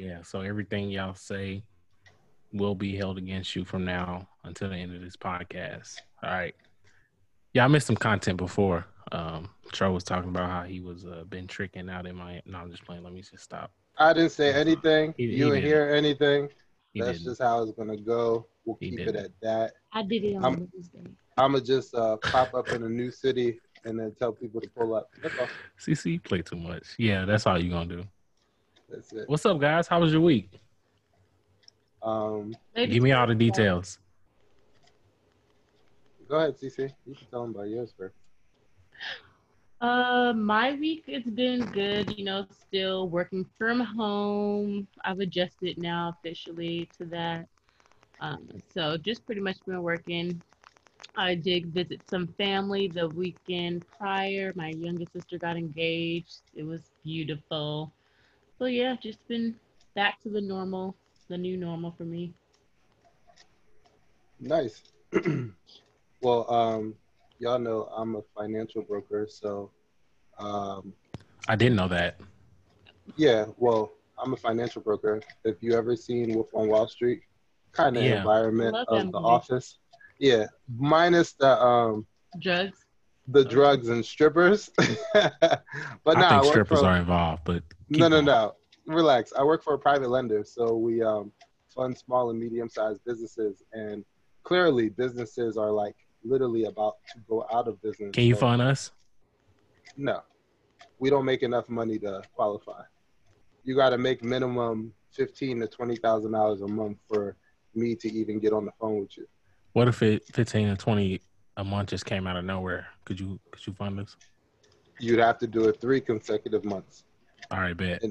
Yeah. So everything y'all say will be held against you from now until the end of this podcast. All right. Yeah, I missed some content before. Um, Tro was talking about how he was uh, been tricking out in my. No, I'm just playing. Let me just stop. I didn't say anything. He- he you didn't didn't. hear anything. He That's didn't. just how it's gonna go. We'll He keep it didn't. at that. I did it on I'm- Wednesday. I'ma just uh, pop up in a new city and then tell people to pull up. That's all. CC, you play too much. Yeah, that's all you're gonna do. That's it. What's up, guys? How was your week? Um, Maybe Give me all the details. go ahead, CC. You can tell them about yours first. Uh, my week it's been good. You know, still working from home. I've adjusted now officially to that. Um, so just pretty much been working. I did visit some family the weekend prior. My youngest sister got engaged. It was beautiful. So yeah, just been back to the normal, the new normal for me. Nice. well, um, y'all know I'm a financial broker, so um, I didn't know that. yeah. Well, I'm a financial broker. If you ever seen Wolf on Wall Street, kind of Yeah. environment of the movie. office. Yeah, minus the um Drugs. The drugs and strippers. but I no, think I strippers for, are involved, but no, no, going. no. Relax. I work for a private lender, so we um, fund small and medium-sized businesses, and clearly, businesses are like literally about to go out of business. Can you So, fund us? No, we don't make enough money to qualify. You got to make minimum fifteen to twenty thousand dollars a month for me to even get on the phone with you. What if it fifteen and twenty a month just came out of nowhere? Could you could you fund us? You'd have to do it three consecutive months. All right, bet.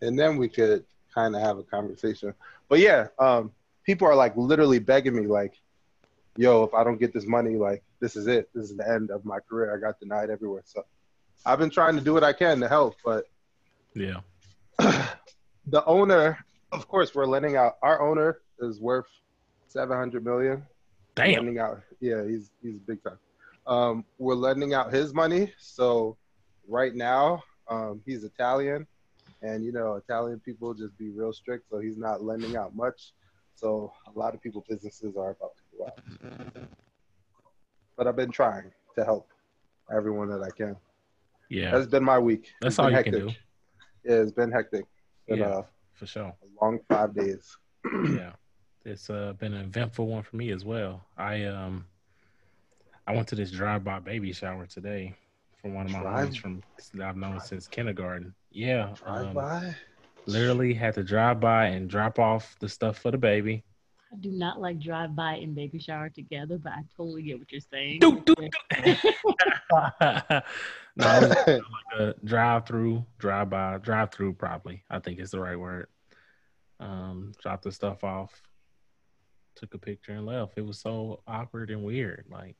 and then we could kind of have a conversation. But yeah, um, people are like literally begging me, like, "Yo, if I don't get this money, like, this is it. This is the end of my career. I got denied everywhere." So, I've been trying to do what I can to help, but Yeah. the owner, of course, we're lending out. Our owner is worth seven hundred million. Damn. Lending out, yeah, he's he's big time. Um, we're lending out his money, so right now, um, he's Italian, and you know, Italian people just be real strict, so he's not lending out much. So a lot of people businesses are about to go out. But I've been trying to help everyone that I can. Yeah. That's been my week. That's It's all you can do. Yeah, it's been hectic. Been Yeah. uh, For sure. a long five days. yeah. It's uh, been an eventful one for me as well. I um I went to this drive-by baby shower today from one of my Drive- homies from that I've known since kindergarten. Yeah. Drive um, by. literally had to drive by and drop off the stuff for the baby. I do not like drive by and baby shower together, but I totally get what you're saying. Doot, doot, no, was like a drive through, drive by, drive through probably. I think is the right word. Um, dropped the stuff off, took a picture and left. It was so awkward and weird. Like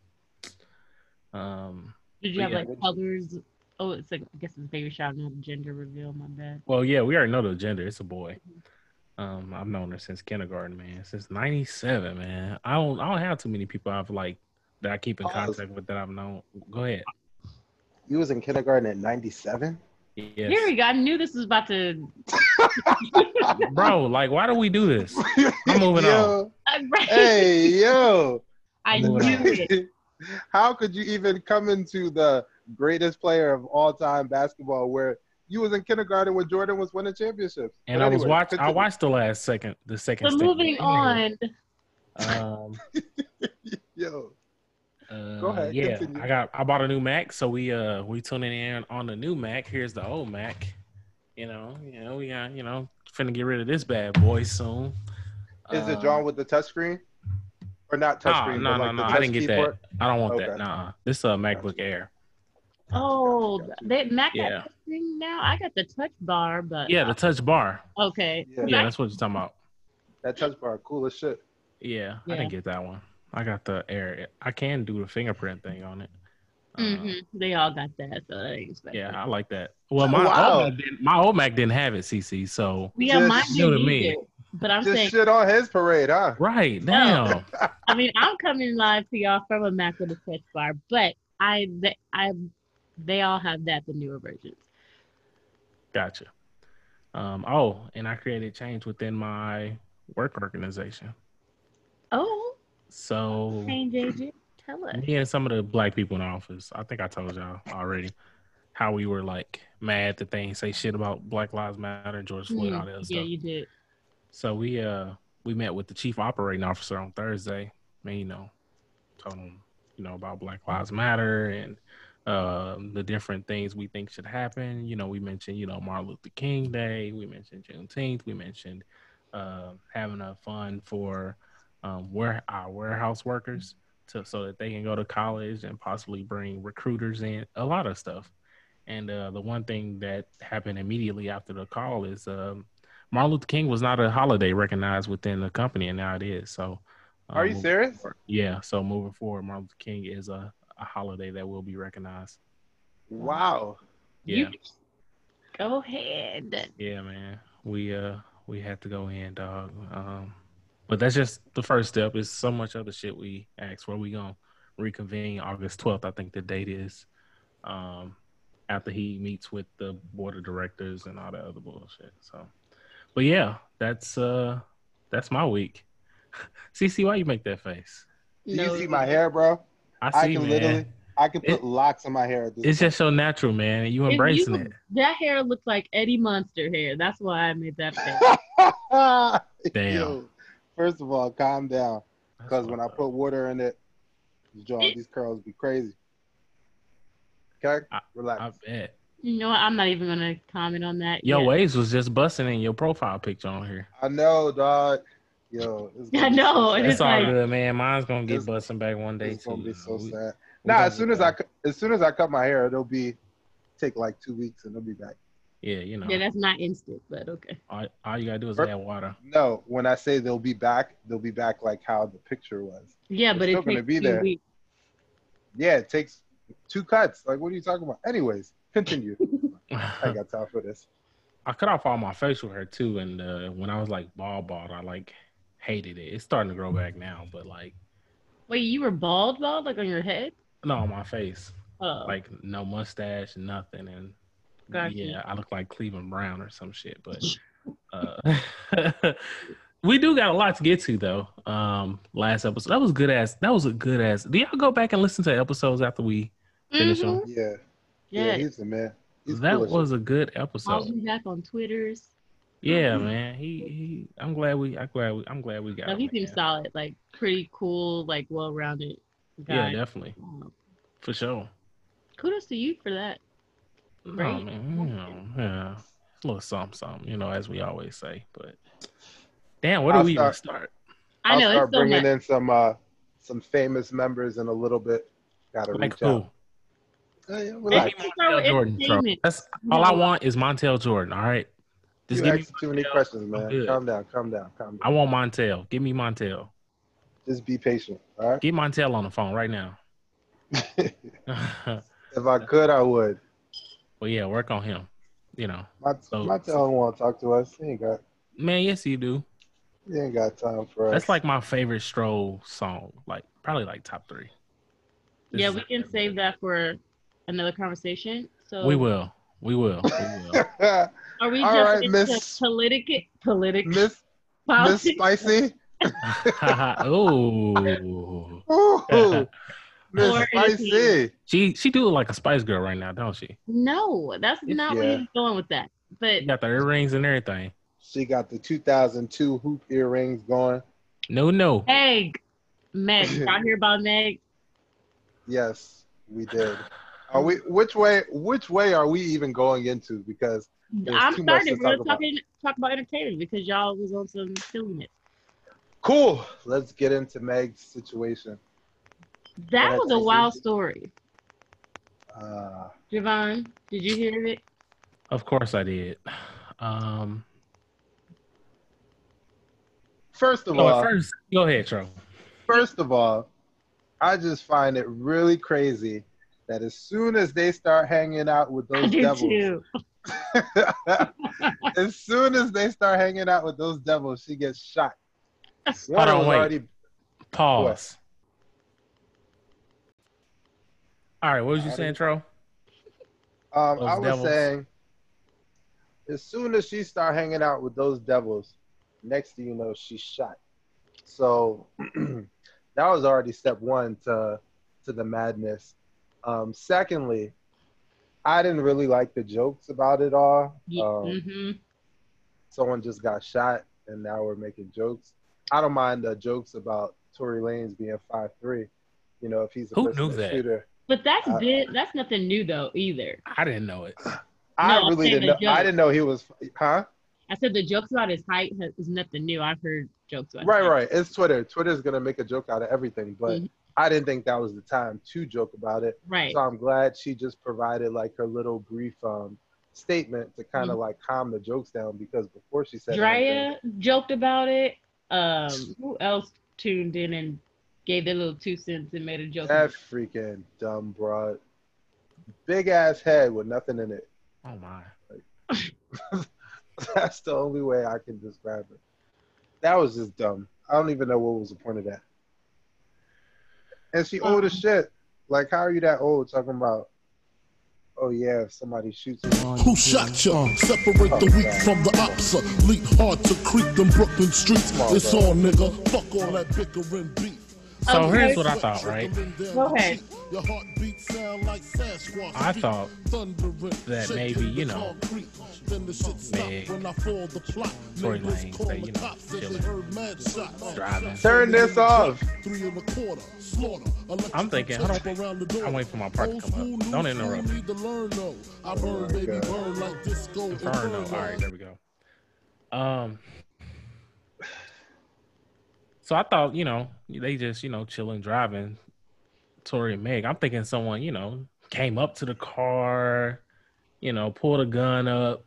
um Did you have Yeah. like colors? Oh, it's like I guess it's baby shower, not gender reveal. My bad. well yeah, we already know the gender. It's a boy. Um, I've known her since kindergarten, man. Since ninety seven, man. I don't I don't have too many people I've like that I keep in contact with that I've known. Go ahead. You was in kindergarten at 97? Yes. Here we go. I knew this was about to. Bro, like why do we do this? I'm moving yo, Right. Hey, yo. I knew it. How could you even come into the greatest player of all time basketball where you was in kindergarten when Jordan was winning championships? And But I was watching. I watched the last second, the second. So stint. moving on. Um, Yo, uh, Go ahead, Yeah, continue. I got. I bought a new Mac, so we uh we tuning in on the new Mac. Here's the old Mac. You know, you know, we got you know finna get rid of this bad boy soon. is it Uh, John with the touchscreen? Or not Nah, touchscreen? no, no, like no. the I didn't get keyboard? that. I don't want Okay. that. Nah, this is a MacBook Air. Oh, that Mac Yeah. got touchscreen now. I got the touch bar, but Yeah, the touch bar. okay. Yeah. Yeah, that's what you're talking about. That touch bar, cool as shit. Yeah, I didn't get that one. I got the Air. I can do the fingerprint thing on it. Uh, hmm They all got that, so that ain't special. Yeah, I like that. Well, my Wow. old Mac didn't, my old Mac didn't have it, CC. So Yeah, Just mine new to didn't me. either. But I'm Just saying, shit on his parade, huh? right, No. damn. I mean, I'm coming live to y'all from a Mac with a touch bar, but I, they, I, they all have that, the newer versions. Gotcha. Um, oh, and I created change within my work organization. Oh, So change agent. Tell us. me and some of the black people in the office, I think I told y'all already how we were like mad that they ain't say shit about Black Lives Matter, and George Floyd, all that other Mm, yeah, you did. So we uh we met with the chief operating officer on Thursday. And, you know, told him, you know, about Black Lives Matter and um the different things we think should happen. You know, we mentioned, you know, Martin Luther King Day, we mentioned Juneteenth, we mentioned uh, having a fund for um where our warehouse workers to so that they can go to college and possibly bring recruiters in, a lot of stuff. And uh, the one thing that happened immediately after the call is um, Martin Luther King was not a holiday recognized within the company, and now it is. So, Are you um, serious? Yeah. So moving forward, Martin Luther King is a, a holiday that will be recognized. Wow. Yeah. You go ahead. Yeah, man. We uh we had to go in, dog. Um, but that's just the first step. It's so much other shit we asked for. We gonna reconvene August twelfth. I think the date is. Um, after he meets with the board of directors and all the other bullshit. So, but yeah, that's uh that's my week. CC, why you make that face? Do you see my hair, bro? I I see, can man. literally, I can put It- locks in my hair. At this It's just so natural, man. You embracing you- it. That hair looks like Eddie Munster hair. That's why I made that face. point. Damn. Yo, first of all, calm down, because when I put water in it, John, It- these curls be crazy. Okay, I- relax. I bet. You know what? I'm not even gonna comment on that. Your yet. waves was just busting in your profile picture on here. I know, dog. Yo, it's gonna I be know, So. It's It's all like- good, man. Mine's gonna get busting back one day It's too. gonna be so We- sad. we Nah, as soon as I as soon as I cut my hair, it'll be take like two weeks and it'll be back. Yeah, you know, Yeah, that's not instant, but okay. all, all you gotta do is add water. No, when I say they'll be back, they'll be back like how the picture was. Yeah, It's but it's gonna be there. weeks. Yeah, it takes two cuts. Like, what are you talking about? Anyways, continue. I got time for this. I cut off all my facial hair too, and uh, when I was like bald, bald, I like hated it. It's starting to grow back now, but like Wait, you were bald, bald, like on your head? no, on my face, Oh, like no mustache, nothing, and Gotcha. yeah, I look like Cleveland Brown or some shit. But uh, we do got a lot to get to though. Um, last episode that was good ass. That was a good ass. Do y'all go back and listen to episodes after we finish Mhm. them? Yeah, yeah, Yeah, he's the man. He's That cool was a good episode. I'll episode. be back on Twitter's. Yeah, Mhm. man. He he. I'm glad we. I'm glad we. I'm glad we got. No, he seems solid, like pretty cool, like well-rounded Yeah, definitely Um, for sure. kudos to you for that. No, Right. man. You know, yeah, a little something, something. You know, as we always say. But damn, where do I'll we even start- start? I I'll know start it's so bringing much. in some uh some famous members in a little bit. Gotta Like reach who? out. Uh, yeah, Give relax. me Let's start with Montel Jordan, bro. entertainment. That's all I want is Montel Jordan. All right, just You give me. ask too many questions, man. Calm down, calm down, calm down. I want Montel. Give me Montel. Just be patient, all right? Get Montel on the phone right now. if I could, I would. Well, yeah, work on him. You know, My So- my don't want to talk to us. He ain't got man. Yes, you do. he ain't got time for us. That's like my favorite stroll song. Like probably like top three. This Yeah, we can there, save that for another conversation. So We will. We will. We will. Are we All just right, into Miss- politic politics? Miss Miss? Spicy. oh, Ooh, Miss Or Spicy. she she do look like a Spice Girl right now, don't she? No, that's not where Yeah. he's going with that. But She got the earrings and everything. She got the 2002 hoop earrings going. No, no. Meg, Meg, y'all hear about Meg? Yes, we did. Are we? Which way? Which way are we even going into? Because I'm too starting. to We're talk about. talking talk about entertainment because y'all was on some silliness. cool. Let's get into Meg's situation. That was a wild easy. story. Uh, Javon, did you hear it? Of course I did. Um, first of no, all, first, go ahead, Tro. first of all, I just find it really crazy that as soon as they start hanging out with those devils, as soon as they start hanging out with those devils, she gets shot. One on, wait. already. Pause. All right, what was you saying, didn't- Tro? Um, Those I was devils. saying, as soon as she start hanging out with those devils, next thing you know, she's shot. So that was already step one to to the madness. Um, secondly, I didn't really like the jokes about it all. Ye- Um, mhm. Someone just got shot, and now we're making jokes. I don't mind the jokes about Tory Lanez being five three. You know, if he's a Who person knew that? shoot her. But that's Uh, big, that's nothing new though either. I didn't know it. I No, really didn't the know. I didn't know he was. Huh? I said the jokes about his height is nothing new. I've heard jokes about Right, his height. right. It's Twitter. Twitter's gonna make a joke out of everything, but Mhm. I didn't think that was the time to joke about it. Right. So I'm glad she just provided like her little brief um statement to kind of Mm-hmm. like calm the jokes down because before she said anything- Drea joked about it. Um, who else tuned in and gave their little two cents and made a joke? that freaking dumb broad, big ass head with nothing in it. Oh my. That's the only way I can describe it. That was just dumb. I don't even know what was the point of that. And she old as shit. Like, how are you that old talking about? Oh yeah, if somebody shoots you. Who shot ya? Separate the weak from the opsa. Leap hard to creep them Brooklyn streets. It's on, nigga. Fuck all that bickering beef. So Okay. here's what I thought, right? Go ahead. Your heartbeat sound like Sasquatch. I thought that maybe, you know, concrete. Then the shit stop Meg, when I fall the plot. Tory Neighbors Lanez, they, the you know, cops, they chilling. heard mad. Driving. Turn this off. Three and a quarter, slaughter. I'm thinking, hold on. Around the door. I'm waiting for my part to come up. Don't interrupt me. need to learn, though. I burn, Oh baby, burn like disco. Inferno. Inferno. All right, there we go. Um. So I thought, you know, they just, you know, chilling, driving. Tory and Meg. I'm thinking someone, you know, came up to the car, you know, pulled a gun up.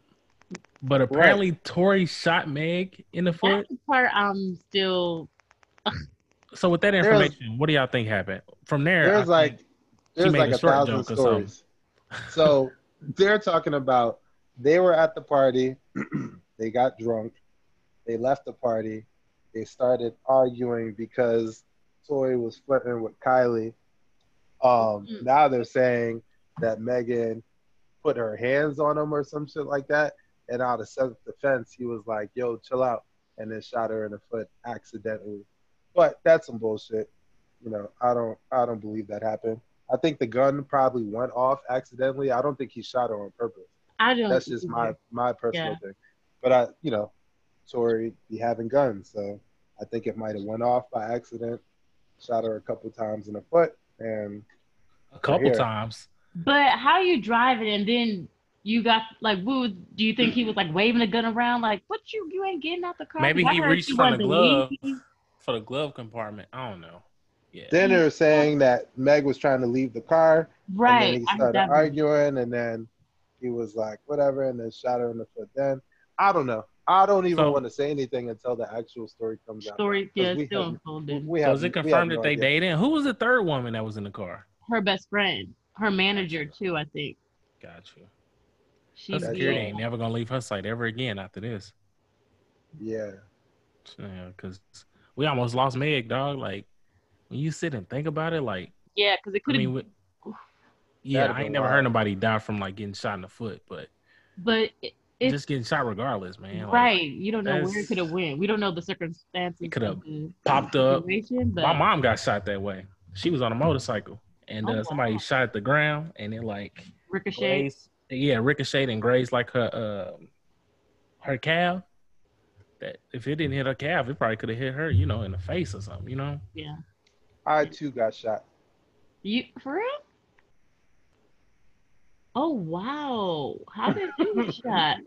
But apparently, Tory shot Meg in the foot. That's the part I'm still. So with that There's- information, what do y'all think happened from there? I There's like there's like a a thousand joke or something. stories. So they're talking about they were at the party, they got drunk, they left the party, they started arguing because Tory was flirting with Kylie. Um, Mm. now they're saying that Megan put her hands on him or some shit like that, and out of self-defense, he was like, "Yo, chill out," and then shot her in the foot accidentally. But that's some bullshit. You know, I don't, I don't believe that happened. I think the gun probably went off accidentally. I don't think he shot her on purpose. I don't. That's just my my personal Yeah. thing. But I, you know, Tory be having guns, so I think it might have went off by accident. Shot her a couple times in the foot, and a couple here. times. But how you driving and then you got like, woo? Do you think he was like waving a gun around? Like, what you you ain't getting out the car? Maybe he heard reached she for the glove. leaving. for the glove compartment. I don't know. Yeah. then they're saying that Meg was trying to leave the car, Right. and then he started arguing, and then he was like, whatever, and then shot her in the foot. Then I don't know. I don't even So- want to say anything until the actual story comes out. Story, yeah, we still have- unfolding. We So have, is it confirmed that they idea. dated? Who was the third woman that was in the car? Her best friend, her manager too. I think Got you. Her she's That's security all. ain't never gonna leave her site ever again after this. Yeah. Yeah, because we almost lost Meg, dog. Like when you sit and think about it, like yeah, because it could have. mean, with, yeah, I ain't never wild. heard nobody die from like getting shot in the foot, but but it, it's just getting shot regardless, man. Like, right. You don't know where it could have went. We don't know the circumstances. It coulda popped up. but My mom got shot that way. She was on a motorcycle, and Oh, uh, somebody wow. shot at the ground, and it like ricochet. grazed, yeah, ricocheted and grazed like her uh, her calf. That if it didn't hit her calf, it probably could have hit her, you know, in the face or something, you know. Yeah. I too got shot. You for real? Oh wow! How did you get shot?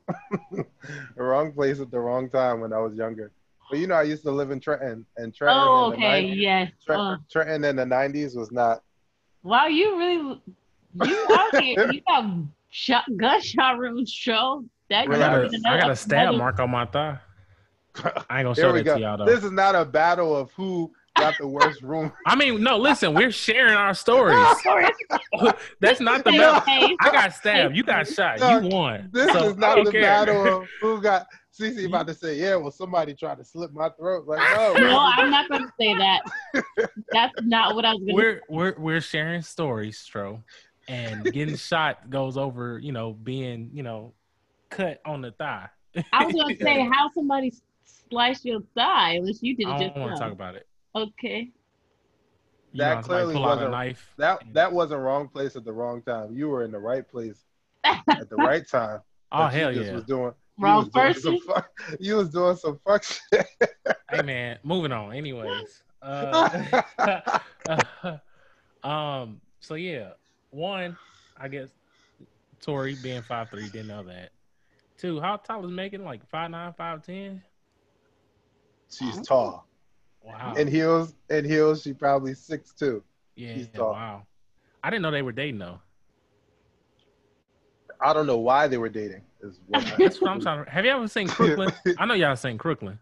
the wrong place at the wrong time when I was younger. But you know, I used to live in Trenton, and Trenton, Oh, in, the okay, 90s, yes. Tre- Uh, Trenton in the '90s was not. wow, you really, you out here, you got shot, gunshot wounds show. That I got could a, have been I got a another- stab mark on my thigh. I ain't gonna show we that go. to y'all though. This is not a battle of who got the worst room. I mean, no, listen, we're sharing our stories. That's not the Hey, battle. hey, I got stabbed. You got shot. No, You won. This So, is not the care. battle of who got. CC about to say, yeah, well, somebody tried to slit my throat. Like, no, No, I'm not going to say that. That's not what I was going to. We're we're we're sharing stories, Stro, and getting shot goes over. You know, being you know cut on the thigh. I was gonna say how somebody sliced your thigh unless you did it I just don't want to talk about it. Okay. You That know, clearly pull out a wasn't- knife. That that wasn't wrong place at the wrong time. You were in the right place at the right time. oh hell yeah! Was doing, you Wrong was doing person. some fuck, you was doing some fuck shit. hey man, moving on. Anyways, uh, um, so yeah, one, I guess Tory being five three didn't know that. Two, how tall is Megan? Like five nine, five ten. She's tall. Wow. In heels, in heels, she probably six two. yeah. she's tall. Wow. I didn't know they were dating though. I don't know why they were dating. Is what I, That's what I'm trying to. Have you ever seen Crooklyn? I know y'all seen Crooklyn.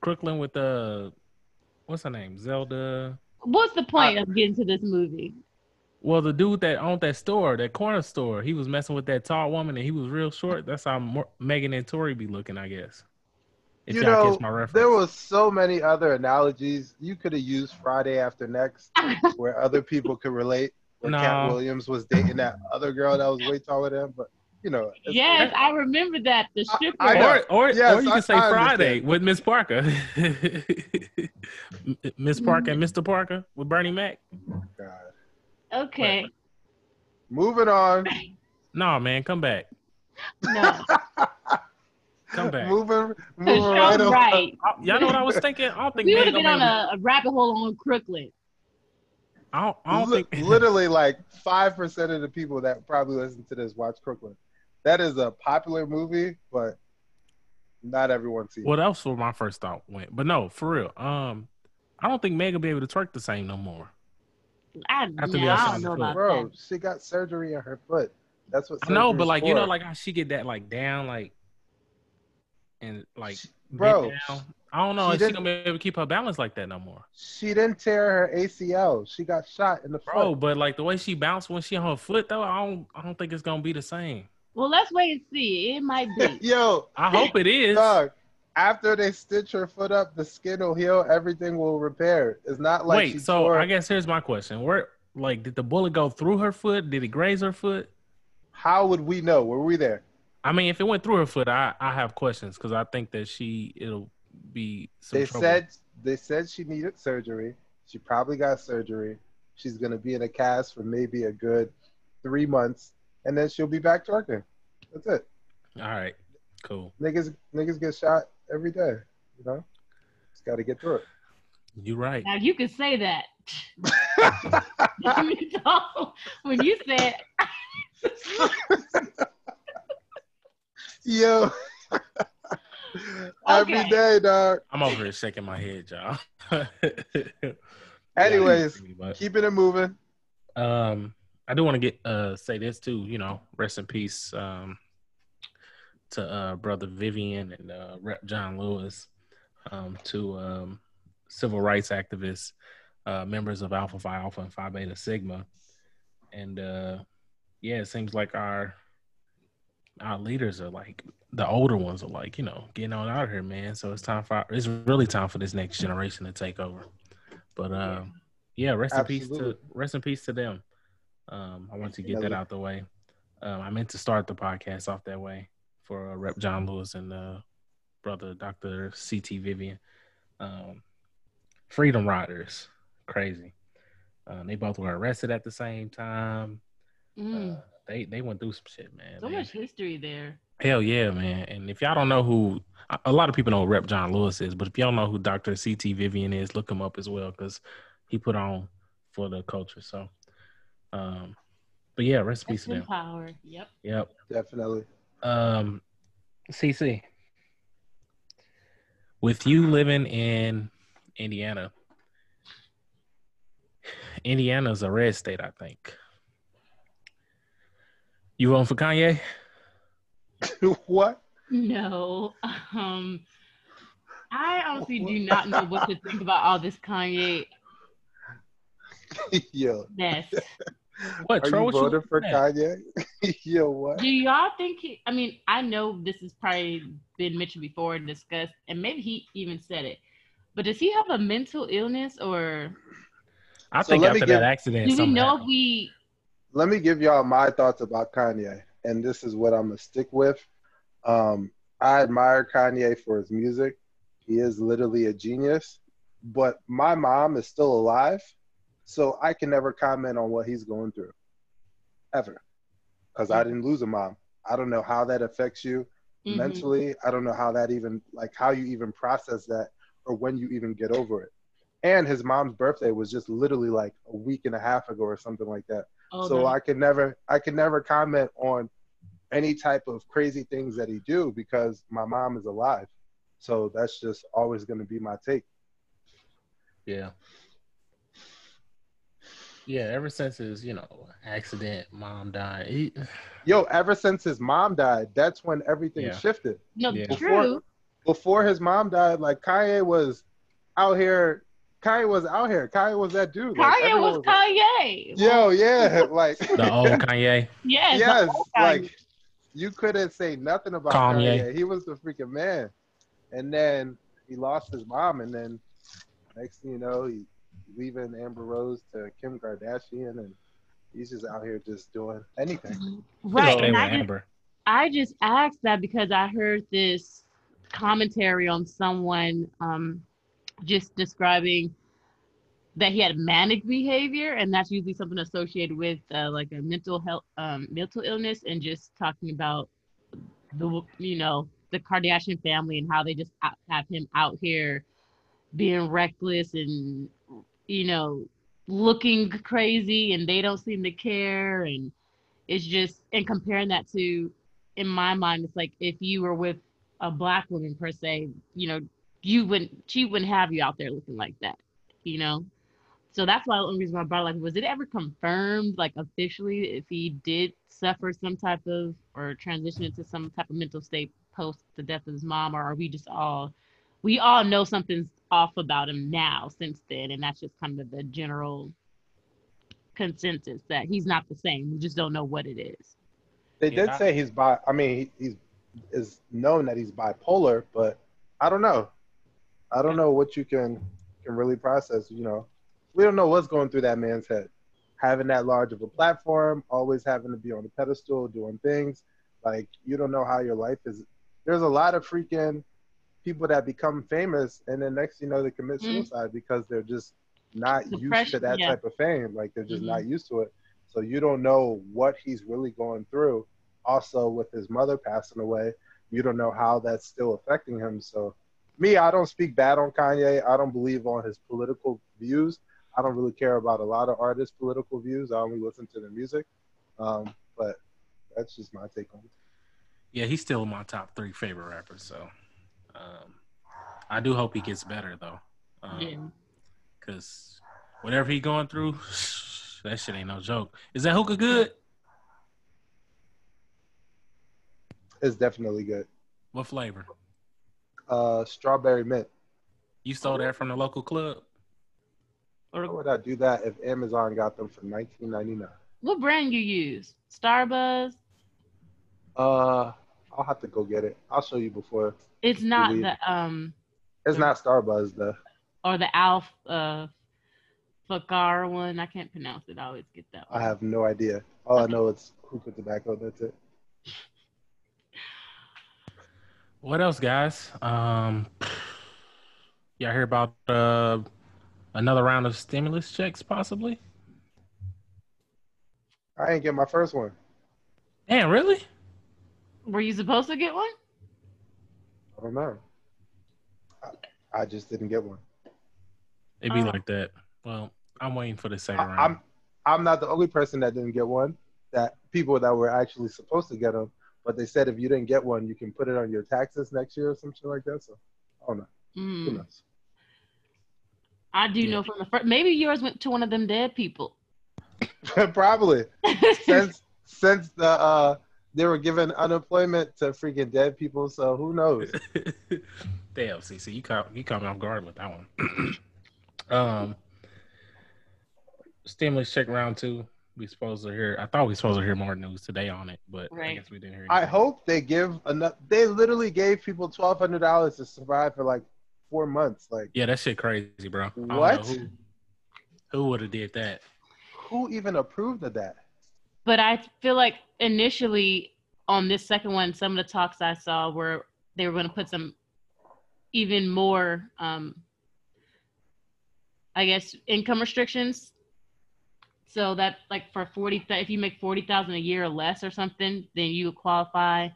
Crooklyn with the, what's her name? Zelda. What's the point of getting to this movie? Well, the dude that owned that store, that corner store, he was messing with that tall woman, and he was real short. That's how Mo- Megan and Tory be looking, I guess. If you y'all know, my reference. there was so many other analogies you could have used Friday after next, where other people could relate. Where Katt Williams was dating that other girl that was way taller than him, but you know, it's yes, I remember that. The I- stripper. I know. or or, Yes, or you I- can say I Friday understand. with Miss Parker, Miss Parker and Mr. Parker with Bernie Mac. God. okay. Moving on. No, man, come back, No. Come back. moving, Cause moving you're right right. I- y'all know what I was thinking? I don't think We would have been gonna on a, a rabbit hole on Crooklyn. I don't, I don't Li- think literally like five percent of the people that probably listen to this watch Crooklyn. That is a popular movie, but not everyone sees. Well, that was where my first thought went. But no, for real. Um, I don't think Meg will be able to twerk the same no more. I, After yeah, I don't know about Bro, that. she got surgery on her foot. That's what. I know, but surgery's like you know, like how she get that like down, like and like She- bro, down. I don't know she if she gonna be able to keep her balance like that no more, she didn't tear her ACL. She got shot in the bro. foot. But like the way she bounced when she on her foot though, I don't, I don't think it's gonna be the same. Well, let's wait and see. It might be. Yo, I hope it is. dog. After they stitch her foot up, the skin will heal. Everything will repair. It's not like Wait, so tore- I guess here's my question: Where, like, did the bullet go through her foot? Did it graze her foot? How would we know? Were we there? I mean, if it went through her foot, I, I have questions because I think that she it'll be. Some They trouble. said they said she needed surgery. She probably got surgery. She's gonna be in a cast for maybe a good three months, and then she'll be back twerking. That's it. All right, cool. Niggas, niggas get shot every day. You know, just got to get through it. You're right. Now you can say that. when you said Yo, every Okay. day, dog. I'm over here shaking my head, y'all. Anyways, But, keeping it moving. um, I do want to get uh say this too. You know, rest in peace um to uh brother Vivian and uh Rep John Lewis, um to um civil rights activists, uh members of Alpha Phi Alpha and Phi Beta Sigma, and uh yeah, it seems like our our leaders are like the older ones are like you know getting on out of here, man. So it's time for it's really time for this next generation to take over. But um, yeah, rest in peace to rest in peace to them. Um, I want to get that out the way. Um, I meant to start the podcast off that way for uh, Rep John Lewis and uh, brother Dr. CT Vivian. Um, Freedom Riders, crazy. Um, they both were arrested at the same time. mm, Uh, they they went through some shit, man. so man. much history there. Hell yeah, man. And if y'all don't know who, a- a lot of people know who Rep John Lewis is, but if y'all know who Dr. CT Vivian is, look him up as well because he put on for the culture. So, um, but yeah, rest in peace to in them. power. Yep. Yep. Definitely. Um, CC, with you living in Indiana, Indiana's a red state, I think. You voting for Kanye? what? No. Um I honestly do not know what to think about all this Kanye Yo, mess. What, are Tro, you what you voting for? Kanye? Yo, what? Do y'all think he I mean, I know this has probably been mentioned before and discussed, and maybe he even said it. But does he have a mental illness or I So think after give- that accident, do we something know if we Let me give y'all my thoughts about Kanye, and this is what I'm gonna stick with. Um, I admire Kanye for his music. He is literally a genius, but my mom is still alive, so I can never comment on what he's going through, ever, because I didn't lose a mom. I don't know how that affects you Mhm. mentally. I don't know how that even like how you even process that or when you even get over it. And his mom's birthday was just literally like a week and a half ago or something like that. Oh, so no. I could never I could never comment on any type of crazy things that he do because my mom is alive. So that's just always going to be my take. Yeah. Yeah, ever since his, you know, accident, mom died. He, Yo, ever since his mom died, that's when everything Yeah. shifted. no, Yeah. true. Before his mom died, like Kanye was out here. Kanye was out here. Kanye was that dude. Like, Kanye everyone was Kanye. Yo, yeah, like the old Kanye. Yes. yes, Kanye. like you couldn't say nothing about Kanye. Kanye. He was the freaking man. And then he lost his mom, and then next thing you know, he leaving Amber Rose to Kim Kardashian, and he's just out here just doing anything. right. Stay And with I just, I just asked that because I heard this commentary on someone um, just describing that he had manic behavior, and that's usually something associated with uh, like a mental health, um, mental illness, and just talking about the you know the Kardashian family and how they just have him out here being reckless and you know looking crazy, and they don't seem to care, and it's just and comparing that to in my mind it's like if you were with a black woman per se you know you wouldn't she wouldn't have you out there looking like that you know so that's why the only reason why I brought it, like was it ever confirmed like officially if he did suffer some type of or transition into some type of mental state post the death of his mom or are we just all we all know something's off about him now since then and that's just kind of the general consensus that he's not the same we just don't know what it is They Yeah. did say he's bi. I mean, he, he's is known that he's bipolar, but I don't know. I don't know what you can can really process. You know, we don't know what's going through that man's head. Having that large of a platform, always having to be on the pedestal, doing things like you don't know how your life is. There's a lot of freaking people that become famous, and then next you know they commit Mm. suicide because they're just not used to that yeah. type of fame. Like they're just Mhm. not used to it. So you don't know what he's really going through. Also, with his mother passing away, you don't know how that's still affecting him. So, me, I don't speak bad on Kanye. I don't believe on his political views. I don't really care about a lot of artists' political views. I only listen to their music. Um, but that's just my take on it. Yeah, he's still my top three favorite rappers. So, um, I do hope he gets better though, yeah because whatever he going through, that shit ain't no joke. Is that hookah good? It's definitely good. What flavor? Uh, strawberry mint. You stole that from the local club? Why would I do that if Amazon got them for 19.99? What brand you use? Starbuzz? Uh, I'll have to go get it. I'll show you before. It's not Believe- the um It's not Starbuzz though. or the Alf uh Fakher one. I can't pronounce it. I always get that One. I have no idea. All I know is hookah tobacco. That's it. What else, guys? Um, y'all hear about uh another round of stimulus checks, possibly? I ain't get my first one. Damn, really? Were you supposed to get one? I don't know. I, I just didn't get one. It'd be Oh. like that. Well, I'm waiting for the second I, round. I'm I'm not the only person that didn't get one. That people that were actually supposed to get them, but they said if you didn't get one, you can put it on your taxes next year or some shit like that. So I don't know. Who Mm. knows? I do Yeah. know from the first. Maybe yours went to one of them dead people. Probably since since the uh they were giving unemployment to freaking dead people. So who knows? Damn, CC, you caught you caught me off guard with that one. um, stimulus check round two. We supposed to hear. I thought we supposed to hear more news today on it, but I guess we didn't hear. I hope they give enough. They literally gave people twelve hundred dollars to survive for like four months. Like Yeah, that shit crazy, bro. I don't know What? Who, who would have did that? who even approved of that? but I feel like initially on this second one, some of the talks I saw were they were going to put some even more, um, I guess, income restrictions. So that like for forty, if you make forty thousand a year or less or something, then you would qualify.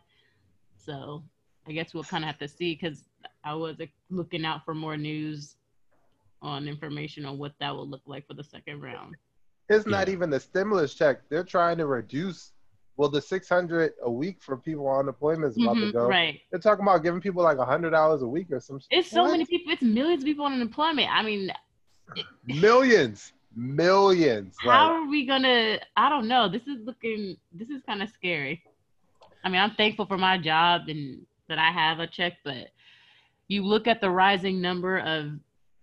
So I guess we'll kind of have to see because I was like, looking out for more news on information on what that will look like for the second round. It's not even the stimulus check. They're trying to reduce. Well, the six hundred a week for people on unemployment is about to Mhm, go. Right. They're talking about giving people like hundred dollars a week or some. It's so What? many people. It's millions of people on unemployment. I mean, millions, millions. how Like, are we gonna? I don't know. This is looking. This is kind of scary. I mean, I'm thankful for my job and that I have a check, but you look at the rising number of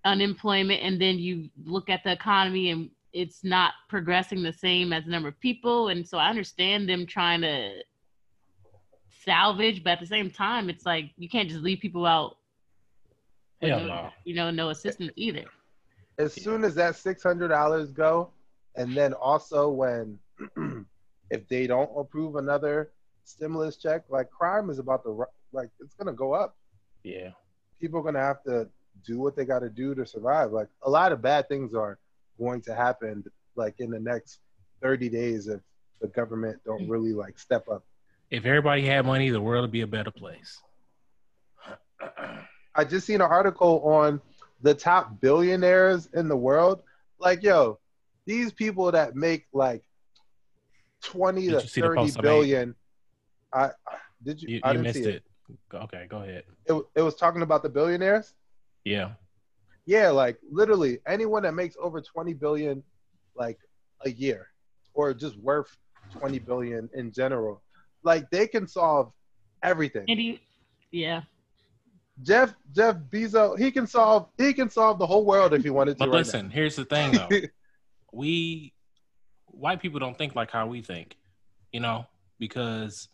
unemployment, and then you look at the economy, and it's not progressing the same as the number of people. And so I understand them trying to salvage, but at the same time, it's like you can't just leave people out. Hell no- no. You know, no assistance either. As soon as that six hundred dollars go, and then also when if they don't approve another stimulus check, like crime is about to like it's gonna go up. Yeah. People are gonna have to do what they got to do to survive. Like a lot of bad things are going to happen, like in the next thirty days if the government don't mm. really like step up. If everybody had money, the world would be a better place. I just seen an article on the top billionaires in the world. Like, yo, these people that make like twenty Did to you see the thirty post I. I, I did you? You, I you didn't missed see it. Go- Okay, go ahead. it. it. It was talking about the billionaires. Yeah. Yeah, like literally anyone that makes over twenty billion, like a year, or just worth twenty billion in general, like they can solve everything. And you, yeah. Jeff Jeff Bezos, he can solve he can solve the whole world if he wanted to. But right listen, here's the thing though. we white people don't think like how we think, you know, because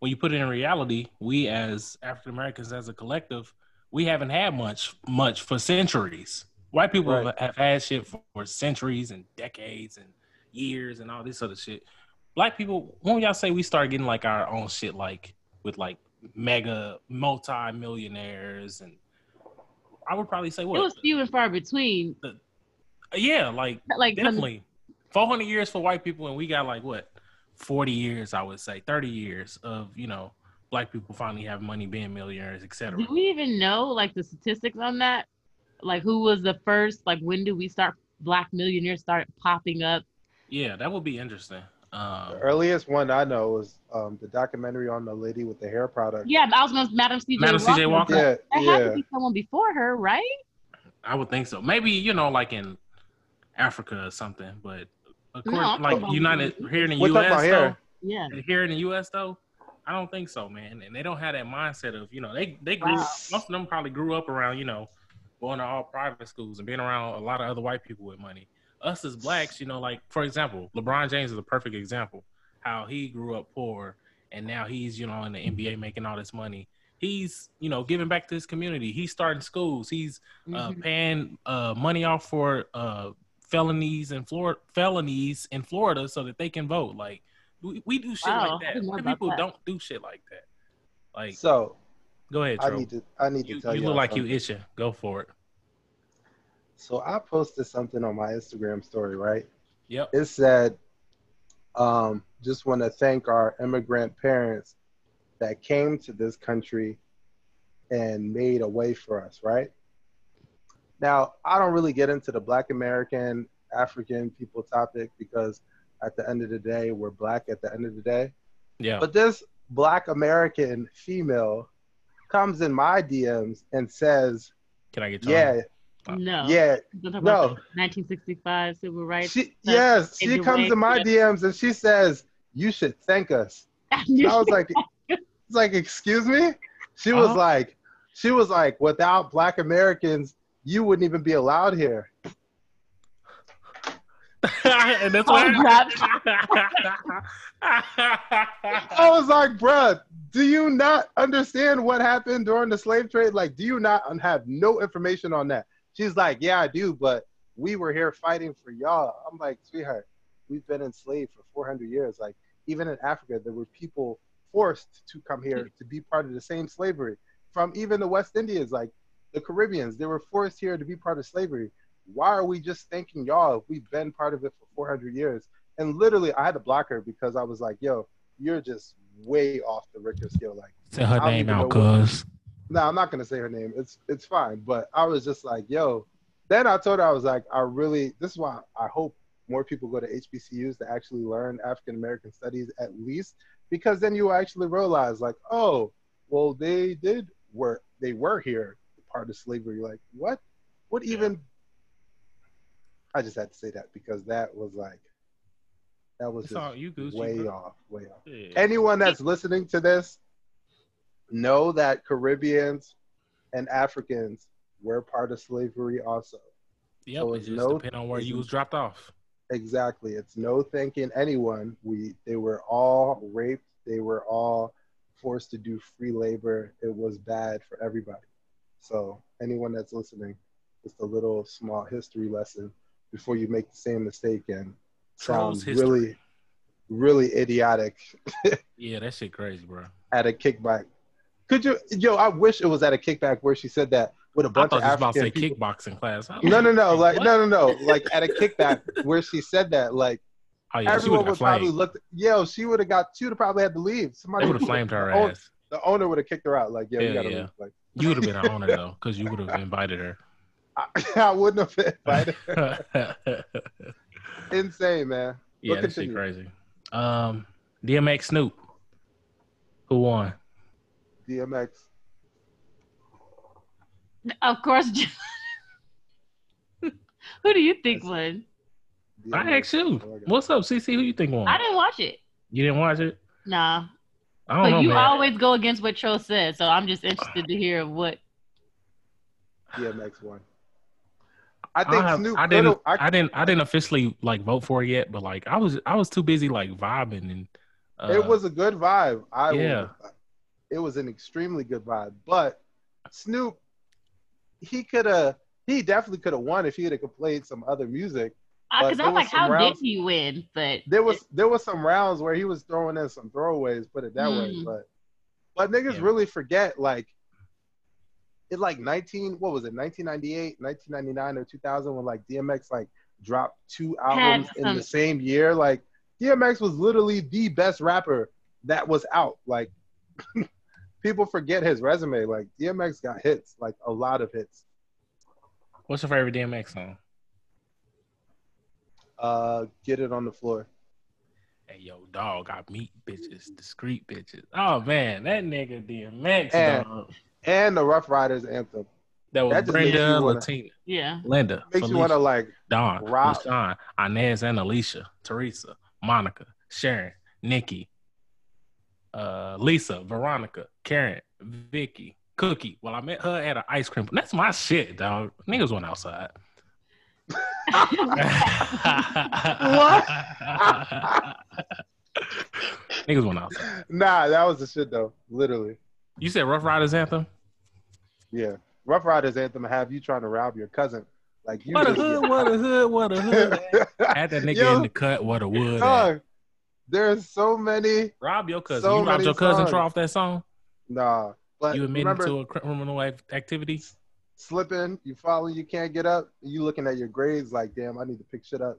when you put it in reality, we as African Americans as a collective, we haven't had much much for centuries. White people Right. have- have had shit for, for centuries and decades and years and all this other shit. Black people, when y'all say we start getting like our own shit, like with like mega multi millionaires, and I would probably say what It was few and far between. yeah, like Like definitely 400 years for white people and we got like what 40 years i would say 30 years of you know black people finally have money being millionaires etc Do we even know like the statistics on that? Like who was the first? Like when do we start? Black millionaires start popping up. yeah that would be interesting The um earliest one I know was um, the documentary on the lady with the hair product. Yeah, I was gonna Madam CJ Madam C.J. Walker? Yeah, There had yeah. to be someone before her, right? i would think so maybe you know like in africa or something but according I'm like talking about- united here in the We're us about hair. Yeah. here in the us though i don't think so man and they don't have that mindset of you know they they grew Wow. most of them probably grew up around you know going to all private schools and being around a lot of other white people with money us as blacks, you know, like for example, LeBron James is a perfect example. How he grew up poor and now he's, you know, in the NBA making all this money. He's, you know, giving back to his community. He's starting schools. He's uh, Mhm. paying uh, money off for uh, felonies in Florida, felonies in Florida, so that they can vote. Like we, we do shit Wow, like that. didn't know White about people that. don't do shit like that. Like, So go ahead, I need to I need to tell you you. look like you something. itching. Go for it. So I posted something on my Instagram story, right? Yep. It said, um, just want to thank our immigrant parents that came to this country and made a way for us, right? Now, I don't really get into the Black American, African people topic because at the end of the day, we're Black at the end of the day. Yeah. But this Black American female comes in my DMs and says, Can I get your yeah, No. yeah, talk no. about 1965 civil rights. She, yes, she comes to my DMs and she says, "You should thank us." I was like, "It's like, excuse me." She was Uh-huh. like, "She was like, without Black Americans, you wouldn't even be allowed here." and that's why. I was like, "Bruh, do you not understand what happened during the slave trade? Like, do you not have no information on that?" She's like, "Yeah, I do, but we were here fighting for y'all." I'm like, "Sweetheart, we've been enslaved for 400 years. Like, even in Africa, there were people forced to come here to be part of the same slavery. From even the West Indians, like the Caribbeans, they were forced here to be part of slavery. Why are we just thanking y'all if we've been part of it for 400 years? And literally, I had to block her because I was like, yo, you're just way off the Richter scale. Like, Say her name out, cuz. No, I'm not gonna say her name. It's it's fine. But I was just like, yo. Then I told her I was like, I really. This is why I hope more people go to HBCUs to actually learn African American studies at least, because then you actually realize like, oh, well, they did work. They were here, part of slavery. Like, what? What even? I just had to say that because that was like, that was just all you, Gucci. way bro. off, way off Yeah. anyone that's listening to this know that Caribbeans and Africans were part of slavery also. Yep, so it it's just no- depend on where you was dropped off. Exactly. It's no thanking anyone. We they were all raped. They were all forced to do free labor. It was bad for everybody. So anyone that's listening, just a little small history lesson before you make the same mistake and Trolls sound really, really idiotic Yeah, that shit crazy, bro. at a kickback. Could you, yo? I wish it was at a kickback where she said that with a bunch thought of was about to say people. kickboxing class. No, no, no, like what? no, no, no, like at a kickback where she said that, like Oh yeah, everyone would have probably flamed. look. Yo, she would have got. She would have probably had to leave. Somebody would have flamed her own- ass. The owner would have kicked her out. Like, yeah, Yeah, you gotta yeah. leave. Like, You would have been an owner though, because you would have invited her. I, I wouldn't have invited. yeah, Insane, man. shit continue. crazy. Um, DMX Snoop, who won? DMX. Of course. Who do you think won? I asked you. My God. What's up, CC? Who you think won? I didn't watch it. You didn't watch it? Nah. I don't But know, you man. always go against what Tro said, so I'm just interested to hear what. DMX won. I I, think have- Snoop. I didn't. I, I, didn't. I didn't officially like vote for it yet, but like I was. I was too busy like vibing and. Uh, it was a good vibe. I yeah. It was an extremely good vibe, but Snoop, he could have. He definitely could have won if he had played some other music. Because there I'm like, how rounds- did he win? But There was there was some rounds where he was throwing in some throwaways, put it that way. Mm. But but niggas Yeah. really forget like it like 19 what was it 1998 1999 or 2000 when like dmx like dropped two albums in the same year like dmx was literally the best rapper that was out like people forget his resume like dmx got hits like a lot of hits What's your favorite DMX song? uh get it on the floor Hey yo, dog, I meet bitches, discreet bitches. Oh man, that nigga DMX, And- dog. and the Ruff Ryders anthem That was that just makes Brenda, wanna- Latina, yeah. Linda, makes you want to like Don, rock. LaShawn, Inez, and Alicia, Teresa, Monica, Sharon, Nikki, uh, Lisa, Veronica, Karen, Vicky, Cookie. Well, I met her at an ice cream. That's my shit, dog. Niggas went outside. What? Niggas went outside. nah that was the shit though literally You said Ruff Ryders anthem? Yeah. Ruff Ryders anthem have you trying to rob your cousin. Like you What a hood, what a hood, what a hood. Had that nigga Yo, in the cut, what a wood. dog, there's so many Rob your cousin. So you robbed your cousin songs. Off that song? nah. But you admitted remember to a criminal act- activity? slipping, you falling, you can't get up, you looking at your grades like damn, I need to pick shit up.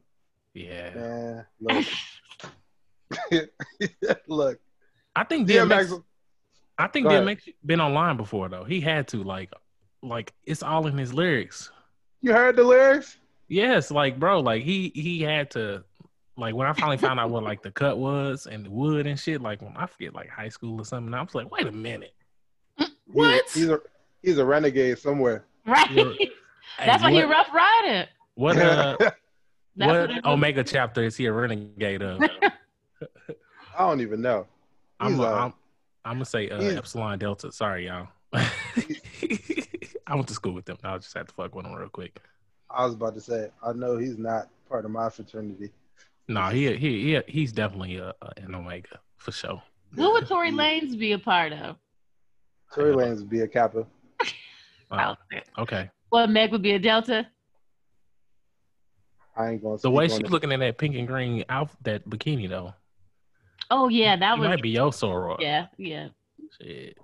Yeah. Man, look. look. I think DMX, DMX I think DMX been online before though. He had to like like it's all in his lyrics. you heard the lyrics? Yes, like bro, like he he had to like when I finally found out what like the cut was and the wood and shit, like when I forget like high school or something, I was like, wait a minute. What? He's, he's a he's a renegade somewhere. Right. You're- That's Hey, why he what- Ruff Ryder. What uh what it is. Omega chapter is he a renegade of? I don't even know. I'm He's a, a- I'm, I'm gonna say uh, Epsilon Delta. Sorry, y'all. I went to school with them. I just had to fuck with them real quick. I was about to say, I know he's not part of my fraternity. No, he he, he he's definitely a, a, an Omega for sure. Who would Tory Lanez be a part of? Tory Lanez would be a kappa. Uh, okay. Well, Meg would be a Delta. I ain't gonna The way she's it. looking in that pink and green outfit, that bikini though. Oh yeah, that It was might be your soror. yeah, yeah. Shit.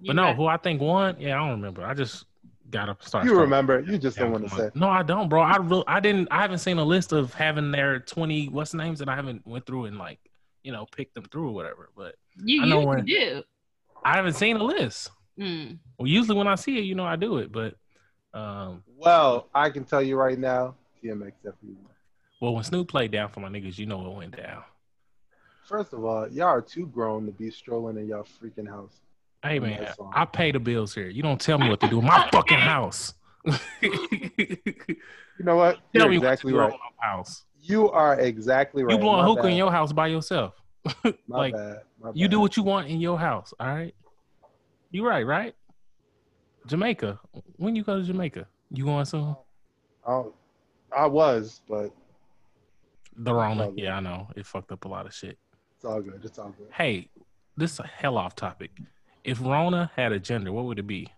You But no, got- who I think won? Yeah, I don't remember. I just gotta start. You remember? You just don't want to say. No, I don't, bro. I real, I didn't. I haven't seen a list of having their twenty what's the names that I haven't went through and like you know picked them through or whatever. But you I know usually when- do. I haven't seen a list. Mm. Well, usually when I see it, you know, I do it. But um, Well, I can tell you right now, DMX definitely well, when Snoop played down for my niggas, you know what went down. First of all, y'all are too grown to be strolling in y'all freaking house. Hey Oh, man. I pay the bills here. You don't tell me what to do in my fucking house. You know what? Tell You're me exactly what to do right. my house. You are exactly right. You blowing My hookah bad. in your house by yourself. My like bad. My you do what you want in your house. All right. You right, right? Jamaica. When you go to Jamaica, you going soon? I, I was, but The Rona. Yeah, I know. It fucked up a lot of shit. it's all good. It's all good. Hey, this is a hell off topic. If Rona had a gender, what would it be?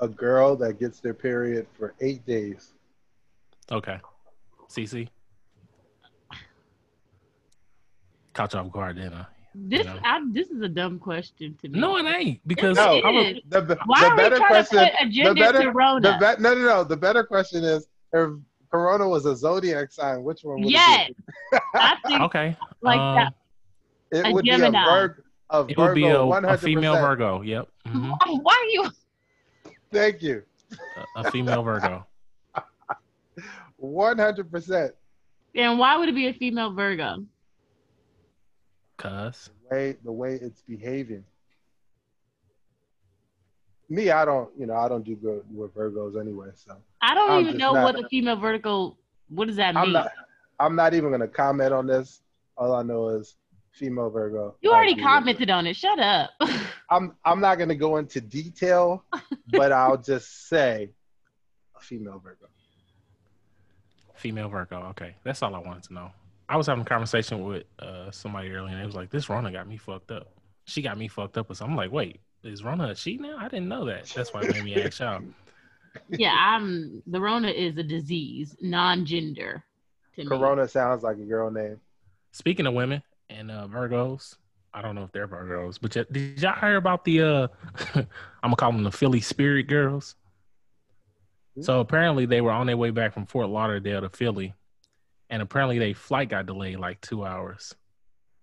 A girl that gets their period for eight days. Okay. CC. Caught you off guard, didn't I? This know. I, this is a dumb question to me. No, it ain't because No, It I was, is. The, the, Why the are we trying question. to put a gender better- to Rona? The no, no, no. The better question is if Corona was a zodiac sign, which one would yes, it be? I think okay. like um, that. It A would Gemini. be a, Virg, a It would be a, a female Virgo. Yep. mhm. Why are you? Thank you. A, a female Virgo. 100%. And why would it be a female Virgo? Cuz. The way, the way it's behaving. Me, I don't, you know, I don't do good with Virgos anyway. So I don't I'm even know not- what a female Virgo. What does that mean? I'm not, I'm not even gonna comment on this. All I know is female Virgo. you already agree with it. commented on it. Shut up. I'm, I'm not gonna go into detail, but I'll just say a female Virgo. Female Virgo. Okay. That's all I wanted to know. I was having a conversation with uh, somebody earlier and it was like, this Rona got me fucked up. She got me fucked up. So I'm like, wait, is Rona a she now? I didn't know that. That's why it made me ask y'all. yeah, I'm. The Rona is a disease, non-gender. To me. Corona sounds like a girl name. Speaking of women and uh, Virgos, I don't know if they're Virgos, but y- did y'all hear about the uh I'm gonna call them the Philly Spirit Girls? So apparently they were on their way back from Fort Lauderdale to Philly, and apparently their flight got delayed like two hours,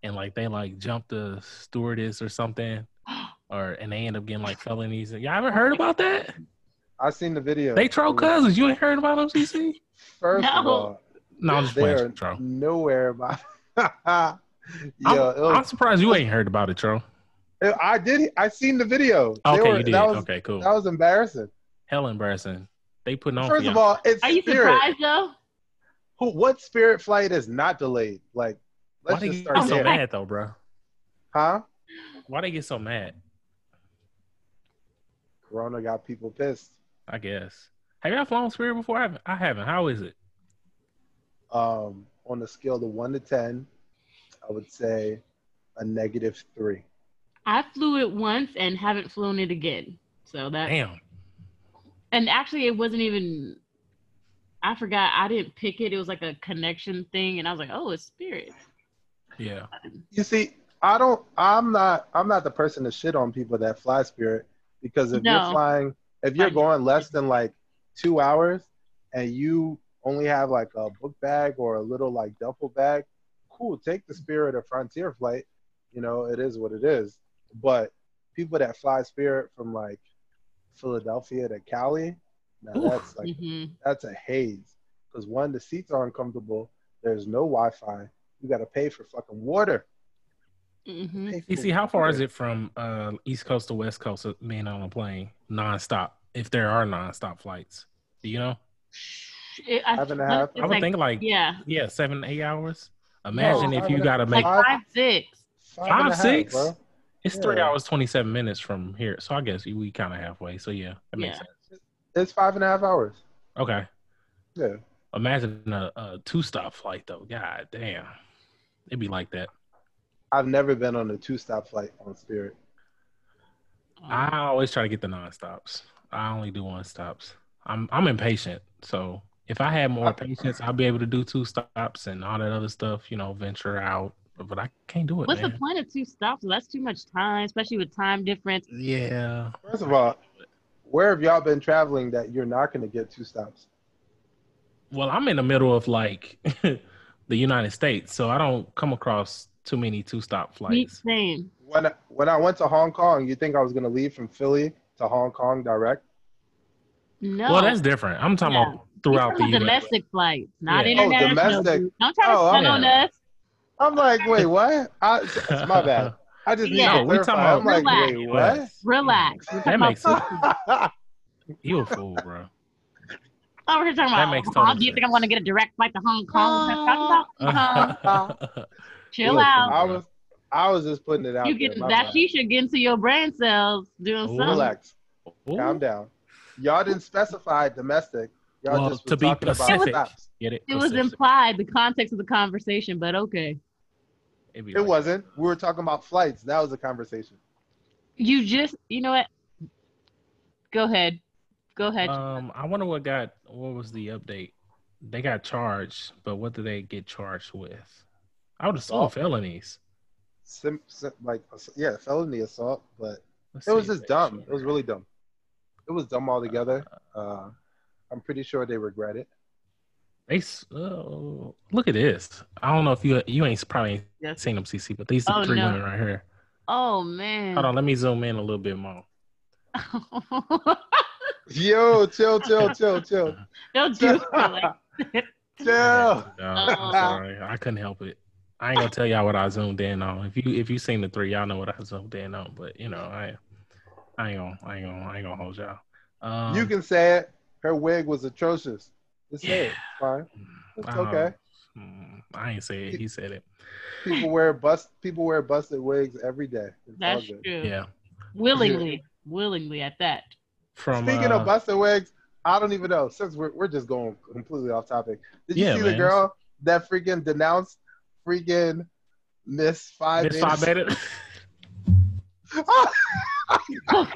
and like they like jumped the stewardess or something, or and they end up getting like felonies. Y'all ever heard about that? I seen the video. They troll cousins. You ain't heard about them, CC? First of all, No, I'm just they playing, are Tro. nowhere about. I'm, Yo, it I'm surprised you ain't heard about it, Tro. I did. I seen the video. Okay, were- you did. That was, okay, cool. That was embarrassing. Hell embarrassing. They putting on First of y'all. all, it's Are you spirit. surprised though? Who? What spirit flight is not delayed? Like, let's they just get start so mad though, bro? Huh? Why they get so mad? Corona got people pissed. I guess. Have y'all flown Spirit before? I haven't. I haven't. How is it? Um, on a scale of one to ten, I would say a negative three. I flew it once and haven't flown it again. So that Damn. and actually it wasn't even I forgot I didn't pick it. It was like a connection thing and I was like, "Oh, it's Spirit." Yeah. You see, I don't. I'm not. I'm not the person to shit on people that fly Spirit because if No. you're flying, if you're going less than like two hours, and you only have like a book bag or a little like duffel bag, cool. Take the Spirit or Frontier flight. You know, it is what it is. But people that fly Spirit from like Philadelphia to Cali, now Oof. that's like hmm that's a haze. Because one, the seats are uncomfortable. There's no Wi-Fi. You got to pay for fucking water. hmm You see, how far is it from uh, East Coast to West Coast of being on a plane nonstop? If there are nonstop flights, do you know? It, I, Five and a half? it's I would like- think like yeah, yeah, seven, eight hours. Imagine if you and a- got to make like Five- five six. Five, five, and a half, six? bro. it's three hours twenty seven minutes from here. So I guess we kind of halfway. So yeah, that makes sense. It's five and a half hours. Okay. Yeah. Imagine a, a two stop flight though. God damn, it'd be like that. I've never been on a two-stop flight on Spirit. I always try to get the non stops. I only do one stops. I'm I'm impatient, so If I had more uh, patience, I'd be able to do two stops and all that other stuff. You know, venture out. But I can't do it. What's man. the point of two stops? That's too much time, especially with time difference. Yeah. First of all, where have y'all been traveling that you're not going to get two stops? Well, I'm in the middle of like the United States, so I don't come across too many two stop flights. same. When I, when I went to Hong Kong, you think I was going to leave from Philly to Hong Kong direct? No. Well, that's different. I'm talking Yeah. about throughout the These are domestic flights, not Yeah. Oh, international. domestic. Don't try to Oh, spin on us. I'm like, wait, what? I, it's my bad. I just need Yeah. to No, we talking clarify. I'm like, about- wait, what? Relax. We're That makes sense. You a fool, bro. Oh, we're here talking That about. makes Hong total Kong. Do you think I'm going to get a direct flight to Hong Kong? We're talking about Hong Kong. Chill Look, out. I was I was just putting it out You get my that bad. shisha get into your brain cells doing Ooh. something. Relax. Ooh. Calm down. Y'all didn't specify domestic. Y'all Well, just to be specific, about. Get it? It was Pacific. implied, the context of the conversation, but okay. It'd be It like- wasn't. We were talking about flights. That was the conversation. You just, you know what? Go ahead. Go ahead. Um, I wonder what got what was the update? They got charged, but what did they get charged with? I would assume Assault. felonies. Sim, sim, like yeah, felony assault, but Let's it was just dumb. show It was really dumb. It was dumb altogether. Uh, I'm pretty sure they regret it. They oh, look at this. I don't know if you you ain't probably ain't Yes. seen them, CC, but these are Oh, three no. women right here. oh, man. Hold on, let me zoom in a little bit more. Yo, chill, chill, chill, chill, Don't do it chill. No, I'm Oh. sorry, I couldn't help it. I ain't gonna tell y'all what I zoomed in on. If you if you seen the three, y'all know what I zoomed in on. But you know, I I ain't gonna I ain't gonna I ain't gonna hold y'all. Um, you can say it. Her wig was atrocious. Just say it. Yeah. It's fine. It's I don't- okay. mm, I ain't say it. He said it. People wear bust. People wear busted wigs every day. It's That's true. Yeah. Willingly. Willingly at that. From Speaking uh, of busted wigs, I don't even know. Since we're, we're just going completely off topic, did you Yeah, see man. the girl that freaking denounced freaking Miss Five? Miss Five Minutes? Better. Okay.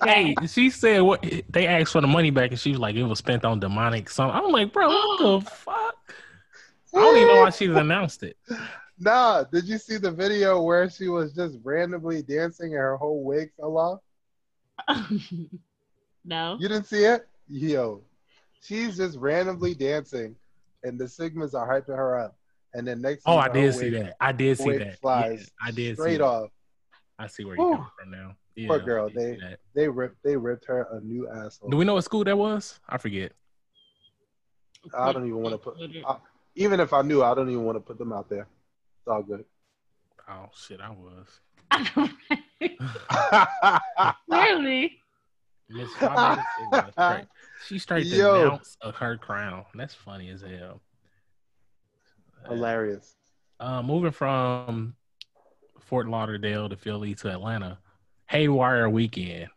Hey, she said what they asked for the money back, and she was like, "It was spent on demonic something." I'm like, bro, what the fuck? I don't even know why she announced it. Nah, did you see the video where she was just randomly dancing and her whole wig fell off? no. You didn't see it? Yo, she's just randomly dancing, and the Sigmas are hyping her up. And then next, Oh, thing I did see that. I did see that. Flies I did see straight that. Off. I see where you're coming from now. Yeah, Poor girl, they- that. They ripped. They ripped her a new asshole. Do we know what school that was? I forget. I don't even want to put. I, even if I knew, I don't even want to put them out there. It's all good. Oh shit, I was. Clearly. Miss Five Minutes, straight. She straight Yo. denounced of her crown. That's funny as hell. Hilarious. Uh, moving from Fort Lauderdale to Philly to Atlanta, Haywire weekend,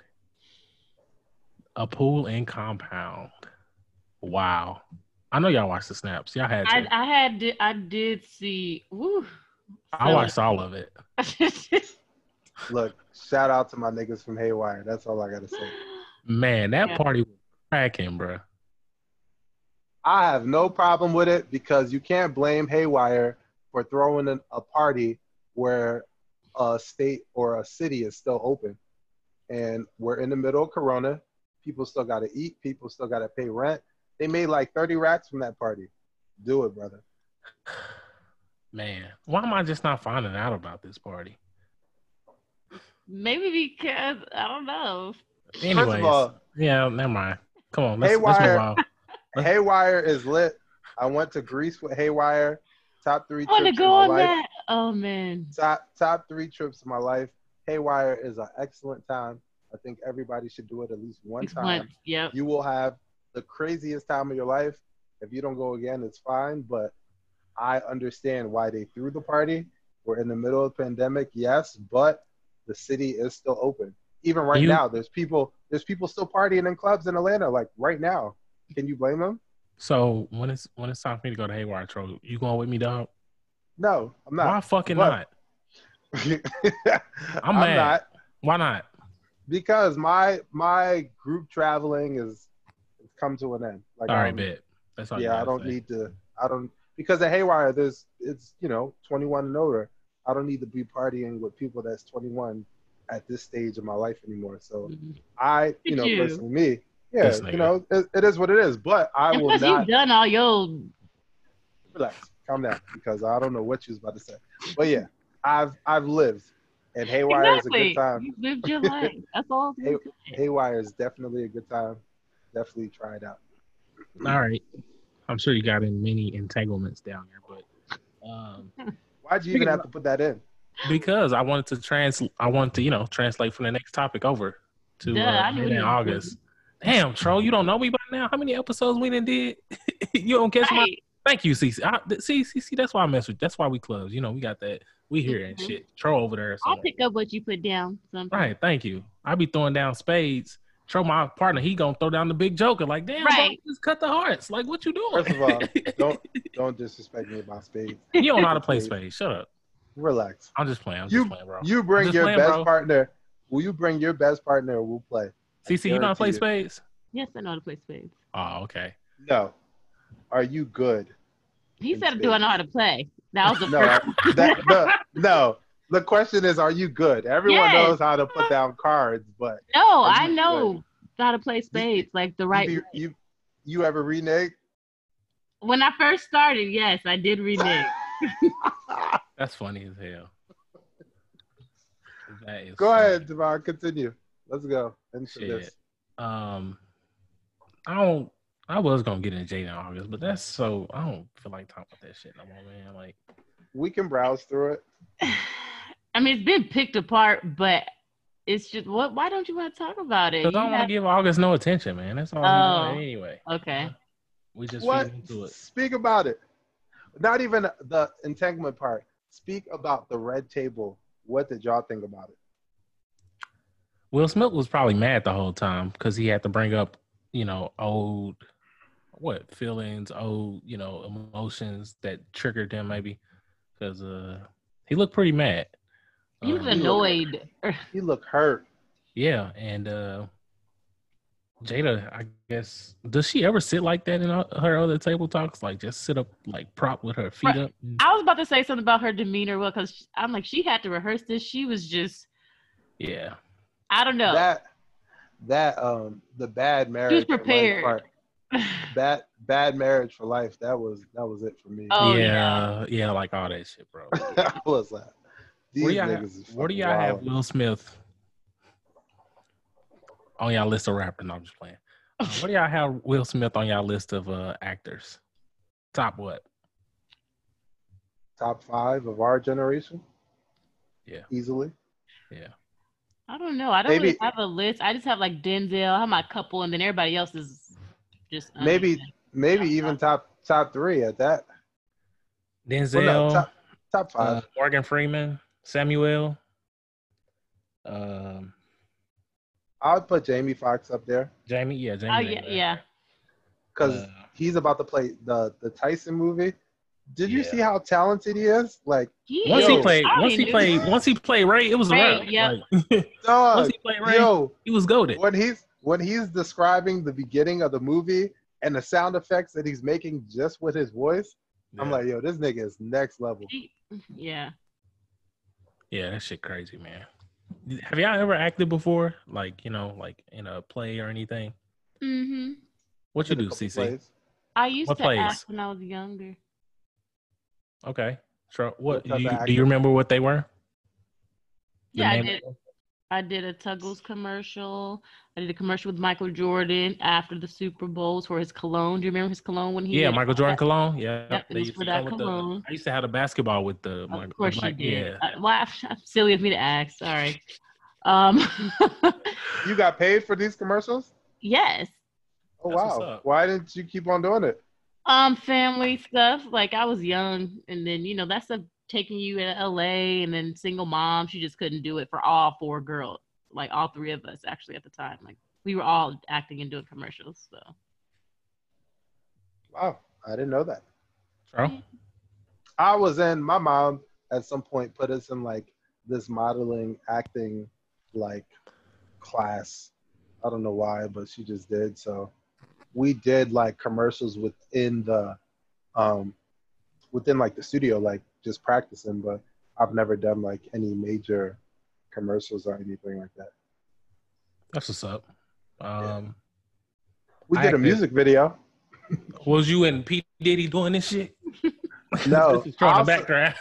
a pool and compound. Wow, I know y'all watched the snaps. Y'all had I. I had I did see woo. I watched all of it. Look, shout out to my niggas from Haywire. That's all I gotta say. Man, that Yeah. party was cracking, bro. I have no problem with it because you can't blame Haywire for throwing an, a party where a state or a city is still open. And we're in the middle of Corona. People still got to eat. People still got to pay rent. They made like 30 racks from that party. Do it, brother. Man, why am I just not finding out about this party? Maybe because I don't know. Anyways, First of all, yeah, never mind. Come on, let's, let's move on. Haywire is lit. I went to Greece with Haywire. Top three I want to trips in go my on life. that. Oh man. Top top three trips of my life. Haywire is an excellent time. I think everybody should do it at least one It's time. one. Yep. You will have the craziest time of your life. If you don't go again, it's fine. But I understand why they threw the party. We're in the middle of pandemic, yes, but the city is still open. Even right You- now, there's people there's people still partying in clubs in Atlanta, like right now. Can you blame them? So when it's when it's time for me to go to Haywire, Troll, you going with me, dog? No, I'm not. Why not. fucking What? not? I'm, mad. not Why not? because my my group traveling is it's come to an end. Like All right, I'm- bet. That's all. you yeah, I don't say. need to. I don't because at Haywire, there's it's you know 21 and older. I don't need to be partying with people that's 21 at this stage of my life anymore. So Mhm. I, you know, you. personally, me, yeah, This you know, it, it is what it is. But I And will plus, not you've done all your. relax, calm down, because I don't know what you was about to say. But yeah, I've I've lived, and Haywire exactly. is a good time. You've lived your life. That's all. I'm Hey- saying. Haywire is definitely a good time. Definitely try it out. All right. I'm sure you got in many entanglements down there, but um, Why'd you even have to put that in? because I wanted to trans, I wanted to you know translate from the next topic over to Duh, uh, I knew in you was August. Damn, troll, you don't know me by now. How many episodes we done did? you don't catch my. Thank you, CC. I, th- see, see, see. That's why I mess with. That's why we close. You know, we got that. We here and Mhm. shit. Troll over there. I'll pick up what you put down. Something. Right. Thank you. I be throwing down spades. Troll, my partner, he gonna throw down the big joker. Like, damn, bro, just cut the hearts. Like, what you doing? First of all, don't don't disrespect me about spades. you don't know how to play spades. Shut up. Relax. I'm just playing. I'm You just playing, bro. you bring your playing, best bro. partner. Will you bring your best partner? We'll play. CC, you know how to play spades? Yes, I know how to play spades. Oh, okay. No. Are you good? He In said, "Do I know how to play?" That was the No. first. that, no. No. The question is, are you good? Everyone Yes. knows how to put down cards, but No, I you know how to play spades like the right. you, way. you you ever renege? When I first started, yes, I did renege. That's funny as hell. That is Go funny. ahead, Devon. Continue. Let's go into Shit. this. Um, I don't. I was gonna get into Jada in August, but that's so. I don't feel like talking about that shit no more, man. Like, We can browse through it. I mean, it's been picked apart, but it's just what? Why don't you want to talk about it? because I don't want to give August no attention, man. That's all. Oh. Anyway, okay. we just What? into it. Speak about it. Not even the entanglement part. Speak about the red table. What did y'all think about it? Will Smith was probably mad the whole time because he had to bring up, you know, old what feelings, old, you know, emotions that triggered him maybe. Because uh he looked pretty mad. He was Um, annoyed. He looked hurt. yeah, and uh Jada, I guess, does she ever sit like that in her her other table talks? Like just sit up, like prop with her feet Right. up? I was about to say something about her demeanor, well, because I'm like, she had to rehearse this. She was just, Yeah, I don't know. That that um the bad marriage for prepared. part. Bad bad marriage for life. That was that was it for me. Oh, yeah, yeah, like all that shit, bro. that was that. These Where do y'all, have, is where do y'all have. Will Smith on y'all list of rappers? No, I'm just playing. Uh, where do y'all have Will Smith on y'all list of uh, actors? Top what? top five of our generation? Yeah. Easily. Yeah. I don't know. I don't Maybe- really have a list. I just have like Denzel. I have my couple, and then everybody else is just Maybe uneven. maybe even top top three at that. Denzel, Well, no, top top five. uh, Morgan Freeman, Samuel. Um, I would put Jamie Foxx up there Jamie, yeah, Jamie. Oh yeah, yeah. because Uh, he's about to play the the Tyson movie. Did you see how talented he is? Like, He Once is. he Yo. played, I once he knew. played, once he played Ray, it was Ray, around. yep. Like, once dog, he played Ray, yo, he was goaded. when he's when he's describing the beginning of the movie and the sound effects that he's making just with his voice, I'm like, yo, this nigga is next level. He- yeah. Yeah, that shit crazy, man. Have y'all ever acted before? Like, you know, like in a play or anything? Mm-hmm. What you do, couple CC? plays. I used What to plays? act when I was younger. Okay. Sure. What What do you, do you remember what they were? The Yeah, I did. I did a Tuggles commercial. I did a commercial with Michael Jordan after the Super Bowls for his cologne. Do you remember his cologne when he? Yeah, Michael Jordan that? cologne. Yeah. Yep, it they was used for that come with the- cologne. I used to have a basketball with the Of Michael- course you Mike- did. Yeah. Uh, why? Silly of me to ask. Sorry. Um. You got paid for these commercials? yes. Oh That's wow! Why didn't you keep on doing it? Um, family stuff. Like I was young, and then you know that's stuff taking you to LA, and then single mom. She just couldn't do it for all four girls, like all three of us actually at the time. Like we were all acting and doing commercials. So Wow, I didn't know that. Bro? I was in. My mom at some point put us in like this modeling acting like class. I don't know why, but she just did. So we did like commercials within the um within like the studio, like just practicing, but I've never done like any major commercials or anything like that. That's what's up. Um, We did a acted- music video. was you and P Diddy doing this shit? No, This is throwing I'll, the background.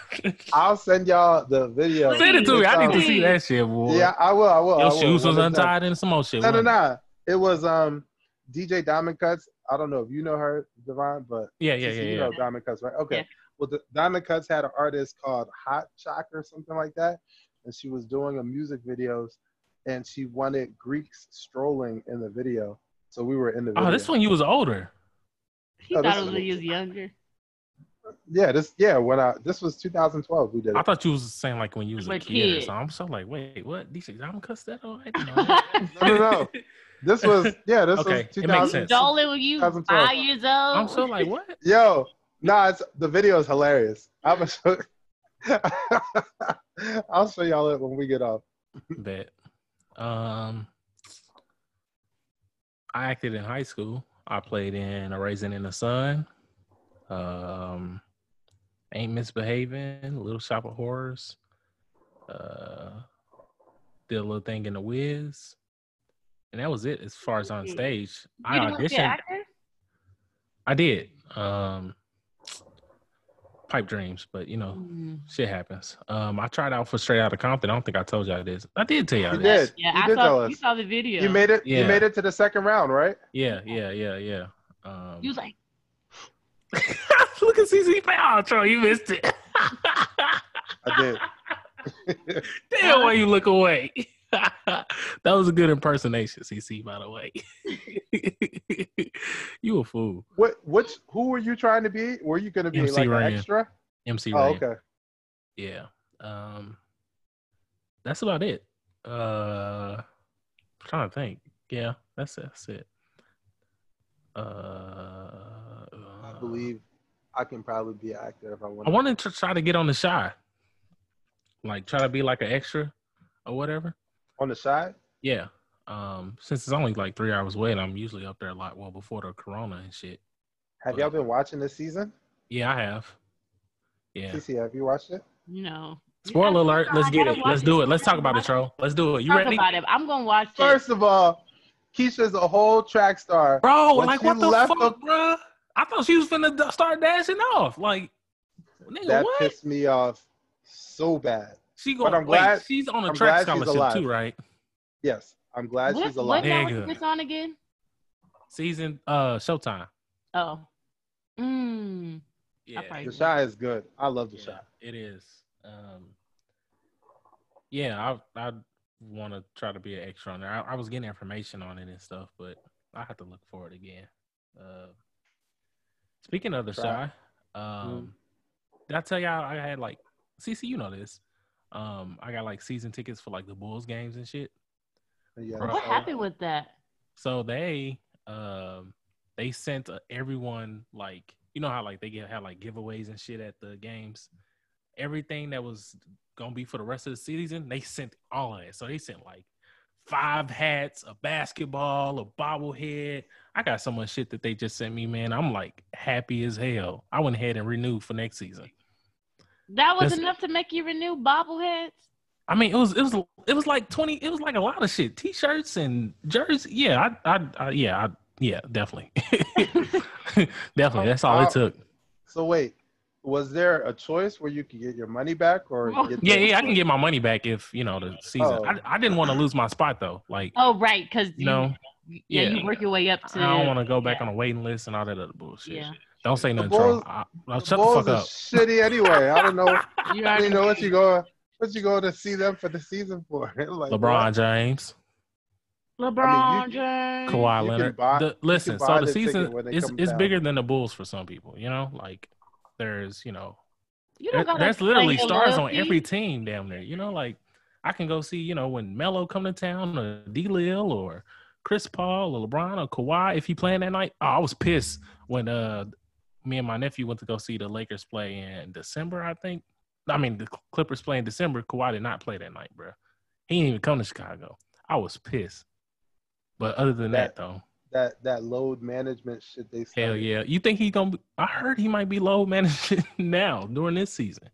I'll send y'all the video. Send it to me. I need to see that shit, boy. Yeah, I will. I will. I Your will. shoes was When it's done. untied and some more shit. No, no, no. It was um DJ Diamond Cuts. I don't know if you know her, Devon, but Yeah, yeah, yeah, you yeah. know Diamond Cuts, right? Okay. Yeah. Well, the Diamond Cuts had an artist called Hot Shock or something like that, and she was doing a music videos, and she wanted Greeks strolling in the video, so we were in the oh, video. Oh, this one you was older. He Oh, thought this it was is- when he was younger. Yeah, this yeah when I this was 2012 we did I it. thought you was saying like when you was a Like kid. Or kid. something. I'm so like, wait, what? These I'm cuss that all right? No. No, no, no. This was yeah this Okay, was it makes 2000. sense. Dolan when you five years old. I'm so like, what? Yo, nah, it's the video is hilarious. I'm gonna show. I'll show y'all it when we get off. Bet. Um, I acted in high school. I played in A Raisin in the Sun. Um, Ain't Misbehaving, Little Shop of Horrors. Uh, did a little thing in The Wiz. And that was it as far as on You stage. I didn't want to be auditioned. actor? I did. Um, pipe dreams, but you know, Mm. shit happens. Um, I tried out for Straight Outta Compton. I don't think I told y'all this. I did tell y'all You this. did. Yeah, you I did tell saw us. you saw the video. You made it. Yeah. You made it to the second round, right? Yeah, yeah, yeah, yeah. Um, You was like, look at CC Oh, Troy, you missed it. I did. Damn, why you look away? that was a good impersonation, CC. By the way, you a fool, What? Which? Who were you trying to be? Were you going to be MC like Ryan. an extra? MC. Oh, Ren. okay. Yeah. Um, that's about it. Uh, trying to think. Yeah, that's that's it. Uh, I believe I can probably be an actor if I want. I wanted to try to get on the Chi, like try to be like an extra or whatever. On the side. Yeah. Um, since it's only like three hours away, and I'm usually up there a lot. Well, before the corona and shit. Have y'all been watching this season? Yeah, I have. Yeah. CC, have you watched it? No. know. Spoiler alert. Let's get it. Let's do it. Let's talk about it, Tro. Let's do it. You Talk ready? about it. I'm gonna watch it. First of all, Keisha's a whole track star. Bro, When like what the left fuck, bro? I thought she was finna d- start dashing off. Like, nigga, That what? pissed me off so bad. She but going I'm glad- wait, she's on a I'm track glad scholarship too, right? Yes, I'm glad what, she's what alive. network Nigga. is this on again? Season uh Showtime. Oh. Mm. Yeah. The Chi is good. I love the yeah, Chi. it is. Um Yeah, I I want to try to be an extra on there. I, I was getting information on it and stuff, but I have to look for it again. Uh Speaking of the Try. Chi, um did I tell y'all I had like CC, you know this. Um, I got like season tickets for like the Bulls games and shit. Yeah, Bro. What happened with that? So they um they sent uh, everyone like you know how like they get have like giveaways and shit at the games. Everything that was gonna be for the rest of the season, they sent all of it. So they sent like five hats, a basketball, a bobblehead. I got so much shit that they just sent me, man. I'm like happy as hell. I went ahead and renewed for next season. That was That's- enough to make you renew bobbleheads? I mean, it was it was it was like twenty. It was like a lot of shit. T-shirts and jerseys. Yeah, I, I, I yeah, I, yeah, definitely, definitely. That's all Uh, it took. So wait, was there a choice where you could get your money back or Oh. get Yeah, the- yeah, I can get my money back if you know the season. Oh. I, I didn't want to lose my spot though. Like, Oh, right, because you know, yeah, yeah. you work your way up to. I don't want to go back yeah. on a waiting list and all that other bullshit. Yeah. Don't say nothing, Bulls- Tro. I, I'll The shut Bulls the fuck are up. shitty anyway. I don't know. You I already don't know what you go. What you go to see them for the season for? like, LeBron what? James, LeBron I mean, you- James. Kawhi you Leonard. buy- The- listen, so the the season when it is it's down. bigger than the Bulls for some people. You know, like there's you know You There- don't gotta there's literally stars on every team down there. You know, like I can go see, you know, when Melo come to town or D Lil or Chris Paul or LeBron or Kawhi if he playing that night. Oh, I was pissed when uh me and my nephew went to go see the Lakers play in December, I think. I mean the Clippers play in December. Kawhi did not play that night, bro. He didn't even come to Chicago. I was pissed. But other than that, That- though, that that load management shit they Hell yeah. You think he gonna? Be, I heard he might be load managing now during this season,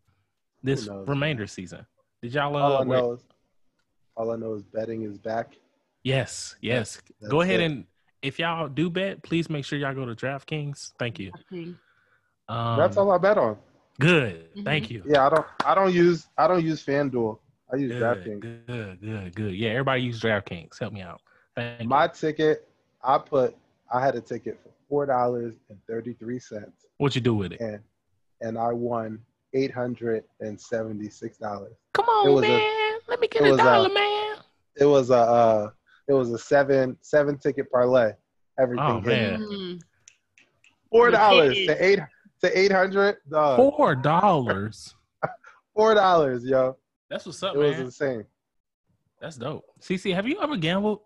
this knows, remainder season. Did y'all? All Uh, I know is all I know is betting is back. yes, yes. That's Go ahead it. and if y'all do bet, please make sure y'all go to DraftKings. Thank you. I. Um, That's all I bet on. Good. Mhm. Thank you. Yeah, I don't I don't use I don't use FanDuel. I use Good, DraftKings. good, good, good. Yeah, everybody use DraftKings. Help me out. Thank My you. ticket, I put I had a ticket for four dollars and thirty three cents, What you do with it? and and I won eight hundred and seventy six dollars. Come It on, was a- man. Let me get it a was a- dollar, man. It was a uh, it was a seven seven ticket parlay. Everything Oh, man. Mm. four dollars to eight to eight hundred. Four dollars. Four dollars, yo. That's what's up, It was insane. That's dope. CC, have you ever gambled?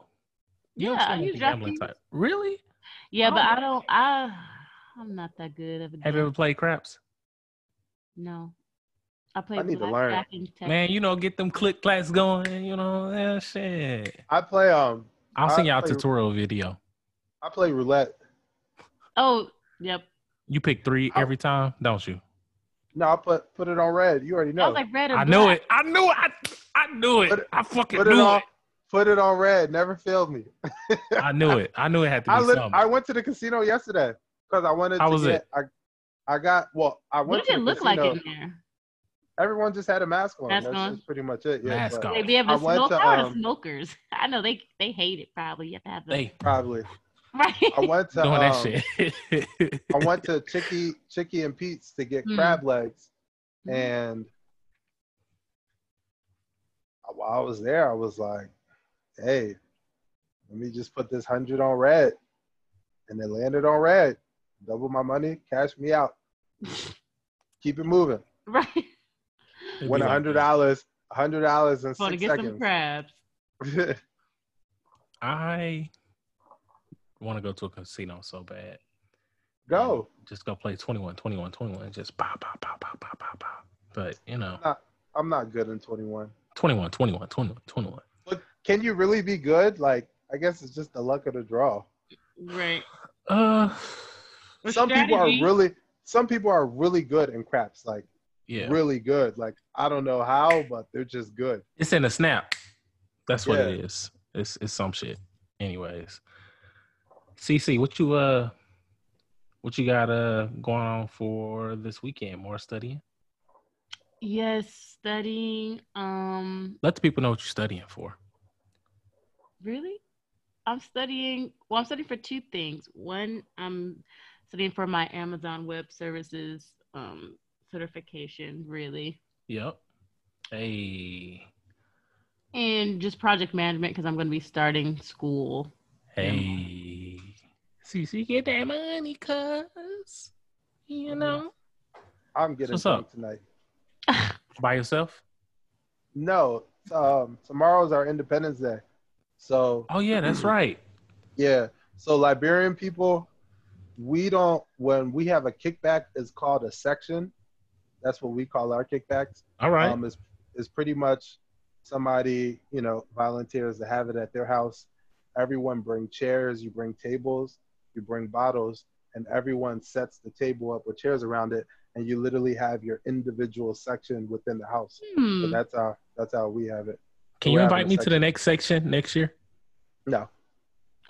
You Yeah, I seem like use a gambling type. Really? Yeah, but Oh. I don't. I I'm not that good of a. Have you ever played craps? No. I played need to learn. blackjack and Man, you know, get them click clacks going. You know, yeah, shit. I play um I'll I send y'all a play- tutorial video. I play roulette. Oh, yep. You pick three I- every time, don't you? No, I put put it on red. You already I know. was like red or I knew it. I knew it. I, I knew it. Put it- I fucking Put it knew on. it. Put it on red. Never failed me. I knew it. I knew it had to be I lit, something. I went to the casino yesterday because I wanted How to was get. it? I I got well. I What went did to it the look like casino. in there? Everyone just had a mask on. Mask That's on? pretty much it. Yeah, Mask on. They be able I to went smoke. to, How are the um, smokers? I know they they hate it. Probably you have to have the they Probably. right. I went to doing that um, shit. I went to Chicky Chicky and Pete's to get Mm. crab legs, Mhm. and while I was there, I was like, "Hey, let me just put this hundred on red," and it landed on red. Double my money, cash me out. Keep it moving. right. It'd Win a hundred dollars, a hundred dollars in Want to six get some seconds. crabs? I want to go to a casino so bad. Go. Just go play 21, 21, 21. Just pop, pop, pop, pop, pop, pop, pop. But, you know, I'm not good in 21. 21, 21, 21, 21. But can you really be good? Like, I guess it's just the luck of the draw. Right. Uh, Or some people are really, some people are really good in craps. Like, yeah. really good. Like, I don't know how, but they're just good. It's in a snap. That's what it Yeah. is. It's it's some shit. Anyways. CC, what you uh what you got uh going on for this weekend? More studying? Yes, studying. Um, Let the people know what you're studying for. really? I'm studying. Well, I'm studying for two things. One, I'm studying for my Amazon Web Services um, certification, really, Yep. Hey. and just project management because I'm going to be starting school. Hey. CC get that money, cuz. You know. I'm getting What's up? tonight. By yourself? No, um, tomorrow's our Independence Day. So Oh yeah, that's right. yeah, so Liberian people, we don't when we have a kickback, it's called a section. That's what we call our kickbacks. All right. Um, is is pretty much somebody you know volunteers to have it at their house. Everyone bring chairs, you bring tables, you bring bottles, and everyone sets the table up with chairs around it, and you literally have your individual section within the house. So Hmm. that's how that's how we have it. Can we're you invite a me to the next section next year? No,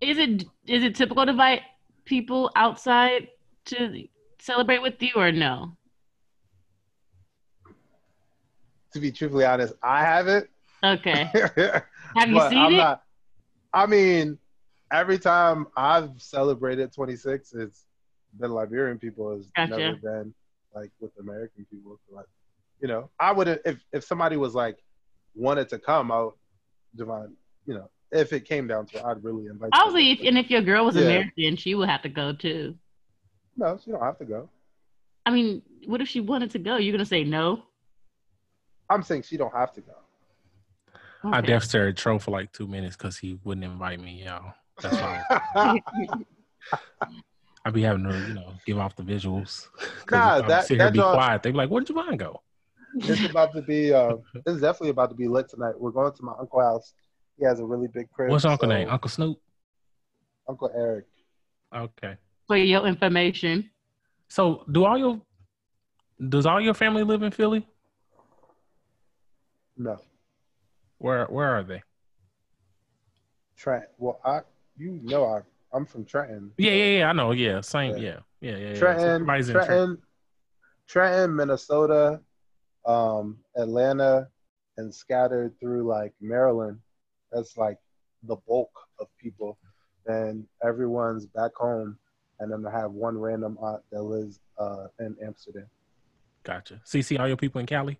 is it is it typical to invite people outside to celebrate with you or no? to be truthfully honest, I haven't. Okay. Have you seen I'm it? not- I mean, every time I've celebrated 26, it's been Liberian people. It's Gotcha. never been like with American people. Like, you know, I would if if somebody was like wanted to come, I would, Devon, you know, if it came down to it, I'd really invite. Obviously, if, and if your girl was Yeah. American, she would have to go too. No, she don't have to go. I mean, what if she wanted to go? You're gonna say no? I'm saying she don't have to go. I Okay. def stared Tro for like two minutes because he wouldn't invite me, y'all. That's why I'd be having to, you know, give off the visuals. Nah, if I'm that- sit here and that be job- quiet. They be like, "Where did your mind go?" it's about to be. Uh, it's definitely about to be lit tonight. We're going to my uncle's house. He has a really big crib. What's your uncle so- name? Uncle Snoop. Uncle Eric. Okay. For your information. So do all your does all your family live in Philly? No, Where where are they? Trent. Well, I you know I I'm from Trenton. Yeah, yeah, yeah. I know. Yeah, same. Yeah. Yeah, yeah, yeah. yeah. Trenton, everybody's in Trenton. Trenton, Trenton, Minnesota, um, Atlanta, and scattered through like Maryland. That's like the bulk of people. And everyone's back home, and then I have one random aunt that lives uh, in Amsterdam. Gotcha. CC, all your people in Cali?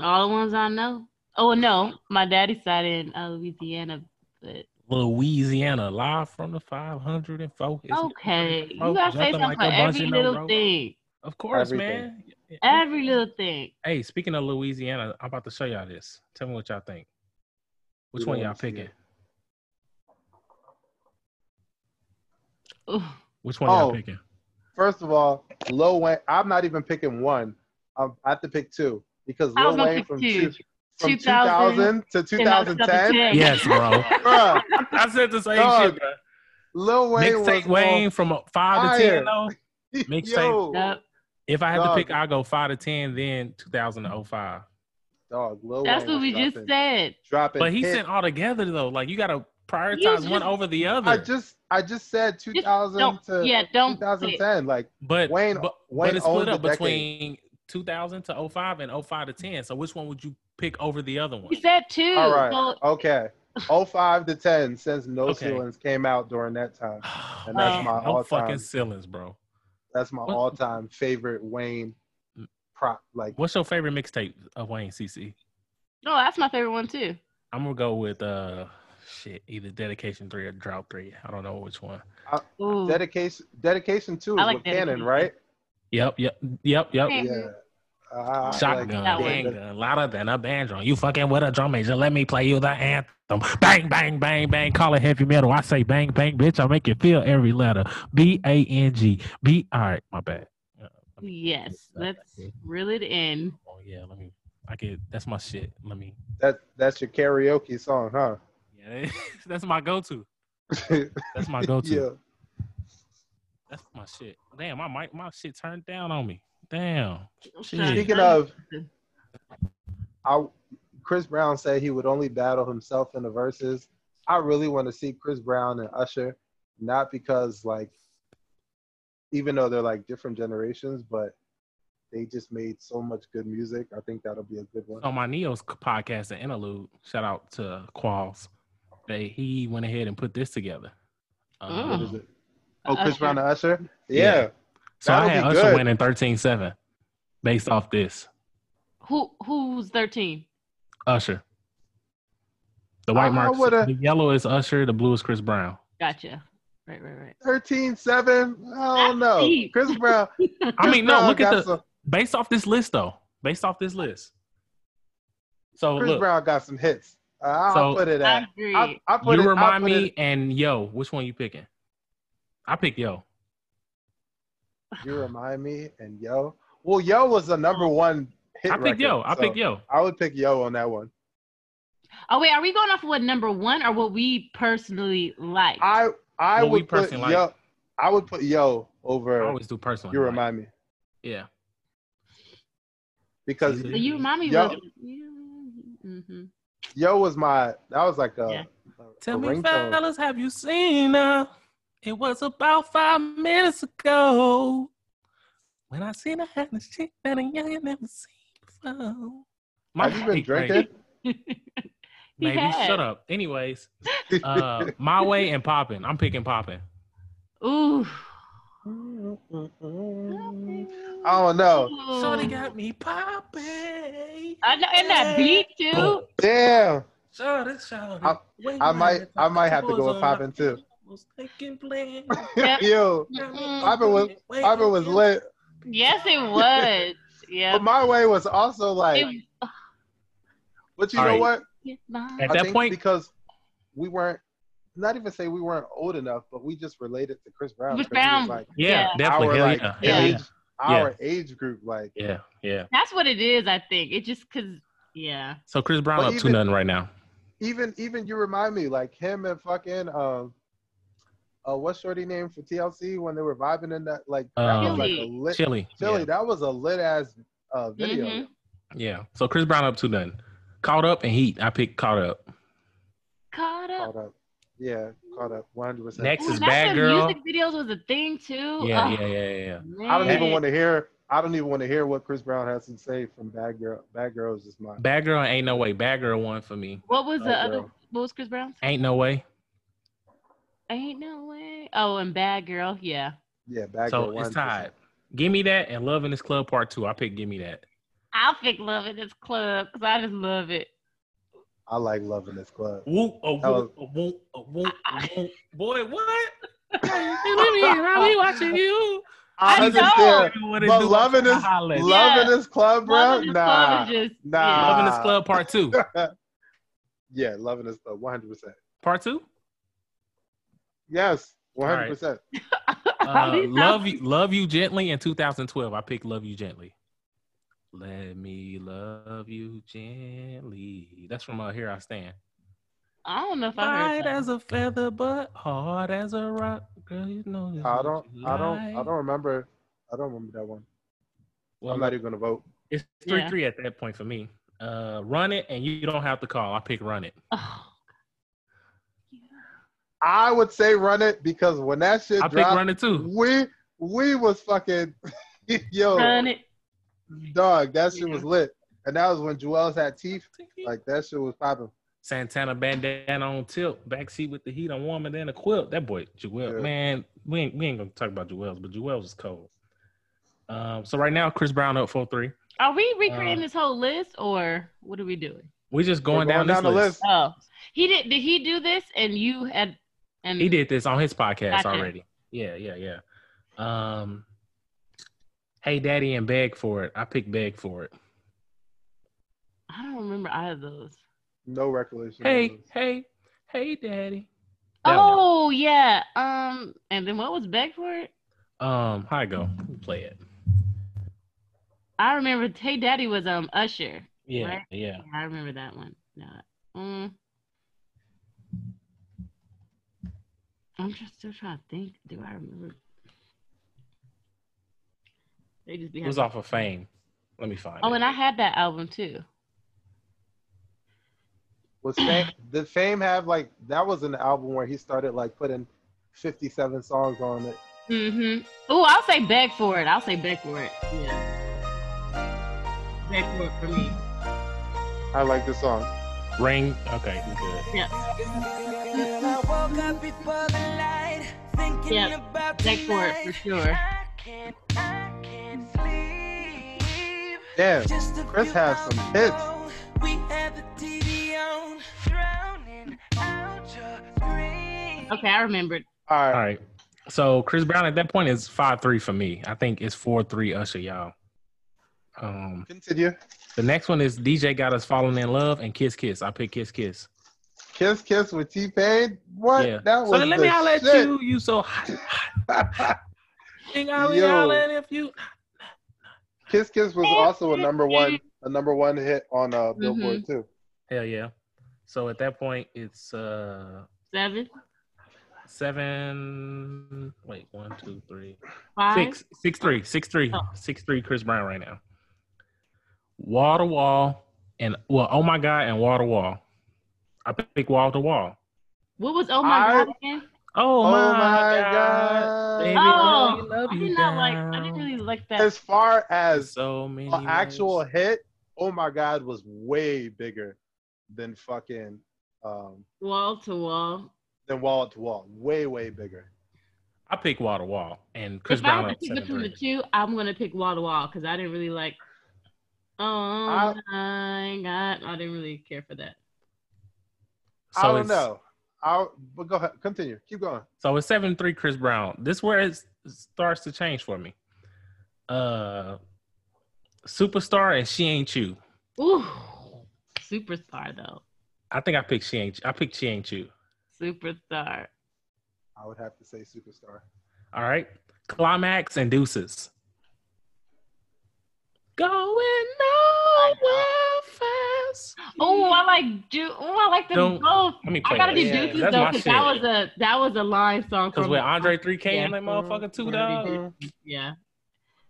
All the ones I know. Oh no, my daddy's side in uh, Louisiana, but Louisiana, live from the 504. It's- okay. You gotta say jumping something like for every little row. thing. Of course, Everything. man. Every little thing. Hey, speaking of Louisiana, I'm about to show y'all this. Tell me what y'all think. Which We one y'all picking? it. Ooh. Which one y'all Oh. picking? First of all, Lil Wayne. I'm not even picking one. I'm, I have to pick two because I was Lil Wayne from, two. two, from 2000 2000 to 2010. Yes, bro. Bruh, I said the same Dog, shit, bro. Lil Wayne was Mixtape Wayne from a five to ten though. Mixtape. Yep. If I had to pick, I'll go five to ten, then 2005. dog, Lil That's Wayne what we was just said. Dropping But he hits. sent all together though. Like you gotta prioritize just- one over the other. I just I just said 2000 don't- to yeah, don't 2010. Like but Wayne- but, Wayne but it's split up the decade. between 2000 to 05 and 05 to 10. So which one would you pick over the other one? We said two. all right, So, okay. 05 to 10 since No Okay. Ceilings came out during that time. And that's my no all-time- fucking ceilings, bro. That's my What- all-time favorite Wayne prop. Like What's your favorite mixtape of Wayne CC? no, that's my favorite one too. I'm gonna go with uh shit, either dedication three or drought three. I don't know which one. Ooh. dedication, dedication two I is like with Cannon, right? Yep, yep, yep, yep. Yeah. Yeah. Uh, I like Shotgun, that one. handgun, louder than a band drum. You fucking with a drum major. Let me play you the anthem. Bang, bang, bang, bang. Call it heavy metal. I say bang, bang, bitch. I make you feel every letter. B A N G. B. All right, my bad. Uh, me- Yes, let me- let's reel it in. Oh yeah, let me. I get. That's my shit. Let me. That that's your karaoke song, huh? Yeah, that's my go-to. That's my go-to. yeah. That's my shit. Damn, my mic, my shit turned down on me. Damn. Shit. Speaking of, I Chris Brown said he would only battle himself in the verses. I really want to see Chris Brown and Usher, not because like, even though they're like different generations, but they just made so much good music. I think that'll be a good one. on my Neo's podcast, the interlude. Shout out to Qualls. They he went ahead and put this together. Um, What is it? Oh, Chris Usher. Brown and Usher. Yeah. Yeah, So I That'll had Usher good. winning 13-7 based off this. Who who's thirteen? Usher. The white I mark. would've- The yellow is Usher. The blue is Chris Brown. Gotcha. Right, right, right. 13-7? I don't know. deep. Chris Brown. I Chris mean, no. Look at got the some, based off this list though. Based off this list. So Chris look, Brown got some hits. I'll So- put it I at. agree. I, I put you it, I'll remind put me It, and Yo. Which one you picking? I pick Yo. you remind me and Yo. Well, Yo was the number one hit. I pick record, Yo. I so pick Yo. I would pick Yo on that one. oh wait, are we going off of what number one or what we personally like? I I What we would put personally Yo. like. I would put Yo over. I over. always do personally. You like. remind me Yeah. because So So you remind me Yo. of mm-hmm. Yo was my. That was like a. Yeah. a- a Tell me, ringtone. fellas, have you seen her? It was about five minutes ago when I seen her had a chick that a young ain't never seen before. My Have you been drinking? Maybe has. shut up. Anyways, uh, my way and popping. I'm picking popping. Ooh. Mm-hmm. I don't know. Shorty got me popping. I know, and that beat too. Boom. Damn. Shorty, shorty. I- Wait I a might. I might have to go was with popping too. was taking plans. Yeah. Yo. Mm-hmm. Poppin was Wait, Poppin was lit. Yes, it was. Yeah. But my way was also like. It- But you All know right. what? At I that think point, because we weren't. Not even say we weren't old enough, but we just related to Chris Brown. Chris 'cause he was Brown. like yeah, Yeah. definitely. our Hell like yeah. Yeah. Age, yeah. our age group. Like Yeah, yeah. That's what it is, I think. It just cause yeah. So Chris Brown But up two even- nothing right now. even even you remind me like him and fucking um uh what's shorty name for TLC when they were vibing in that like that Um, was like a lit Chili. Chili, Yeah. that was a lit ass uh video. Mhm. yeah. So Chris Brown up to nothing. Caught up and heat. I picked caught up. Caught up. Caught up. Yeah, caught up 100 percent Next Ooh, is Bad Girl. Music videos was a thing too. Yeah, Oh, yeah, yeah, yeah, yeah. I don't even want to hear I don't even want to hear what Chris Brown has to say from Bad Girl. Bad Girl is just mine. Bad Girl ain't no way. Bad Girl won for me. What was the Bad other? Girl. What was Chris Brown's? Ain't no way. Ain't no way. Oh, and Bad Girl. Yeah. Yeah, Bad Girl. So it's tied. Give me that and Love in This Club Part Two. I pick Give Me That. I'll pick Love in this club because I just love it. I like loving this club. Whoop, a That was- whoop, a whoop, a whoop, a whoop. Boy, what? I'll be watching you. I know. understand. What But do, loving this, holla at you. Yeah. loving this club, bro. Love in this Nah, club just nah. yeah. Love in This Club Part Two. yeah, loving this club, 100. percent Part Two. Yes, 100. right. percent How Uh, these love you, love you gently in 2012. I picked Love You Gently. Let me love you gently. That's from uh, Here I Stand. I don't know if I Light heard that. as a feather, but hard as a rock. Girl, you know. this I don't, you I don't, I like. don't remember. I don't remember that one. Well, I'm not even gonna vote. It's three Yeah. three at that point for me. Uh, run it, and you don't have to call. I pick run it. Oh. God. I would say run it because when that shit I pick dropped, run it too. we we was fucking yo Run it. Dog. That shit was lit, and that was when Juelz had teeth. Like that shit was popping. Santana bandana on tilt, backseat with the heat. I'm warmer than a quilt. That boy, Juelz, Yeah. man, we ain't we ain't gonna talk about Juelz, but Juelz is cold. Um, so right now, Chris Brown up four three. Are we recreating Uh, this whole list or what are we doing? We just We're going, down, this the list. list. Oh, he did. Did he do this? And you had, and He did this on his podcast Gotcha. already. Yeah, yeah, yeah. Um, hey, daddy, and beg for it. I picked beg for it. I don't remember either of those. No recollection. Hey, hey, hey, daddy. That one. Oh yeah. Um, and then what was back for it? Um, how I go? Play it. I remember Hey Daddy was um Usher. Yeah, Right. yeah. Yeah, I remember that one. No. Um, I'm just still trying to think. Do I remember? They just be It was off of Fame. Let me find Oh, it. and I had that album too. Was fame, did Fame have like that was an album where he started like putting 57 songs on it. Mm-hmm. Oh, I'll say beg for it. I'll say beg for it. Yeah. Beg for it for me. I like this song. Ring. Okay, we good. Yeah. Girl, I woke up before the light, thinking Yep, about beg for it for tonight. sure. Damn, Just a Chris has some hits. We had the TV on, drowning out your. Okay, I remembered. All right. All right. So Chris Brown at that point is five three for me. I think it's four three Usher, y'all. Um, Continue. the next one is DJ got us falling in love and Kiss Kiss. I pick Kiss Kiss. Kiss Kiss with T Pain. What? Yeah. That So was let the me holler at you. You so hot. hot. Think I'll be Yo. hollering if you. Kiss Kiss was also a number one a number one hit on uh, Billboard Mm-hmm. too. Hell yeah. So at that point, it's uh Seven, seven. Wait, one, two, three, five. six, six, three, six, three, Oh. six, three. Chris Brown right now. Wall to wall and well, oh my god, and wall to wall. I pick wall to wall. What was oh my I- god again? Oh, Oh my, my god, God. baby, Oh, really love I you did not like. I didn't really like that. As far as so many an actual ways. hit, oh my god, was way bigger than fucking um Wall to wall. than wall to wall. Way, way bigger. I pick wall to wall and Chris if Brown I had to pick between the two, I'm gonna pick wall to wall because I didn't really like. Oh I- my god! I didn't really care for that. I don't know. I'll but go ahead. Continue. Keep going. So it's seven three Chris Brown. This where it starts to change for me. Uh, superstar and she ain't you. Ooh, superstar though. I think I picked she ain't. I picked she ain't you. Superstar. I would have to say superstar. All right. Climax and deuces. Going nowhere deuces. Oh, I like do. Oh, I like them Don't- both. Let me I gotta that. do Yeah, deuces though, because that was a that was a line song. Because from- with Andre 3K Yeah. and that motherfucker too, Yeah. dog. Yeah,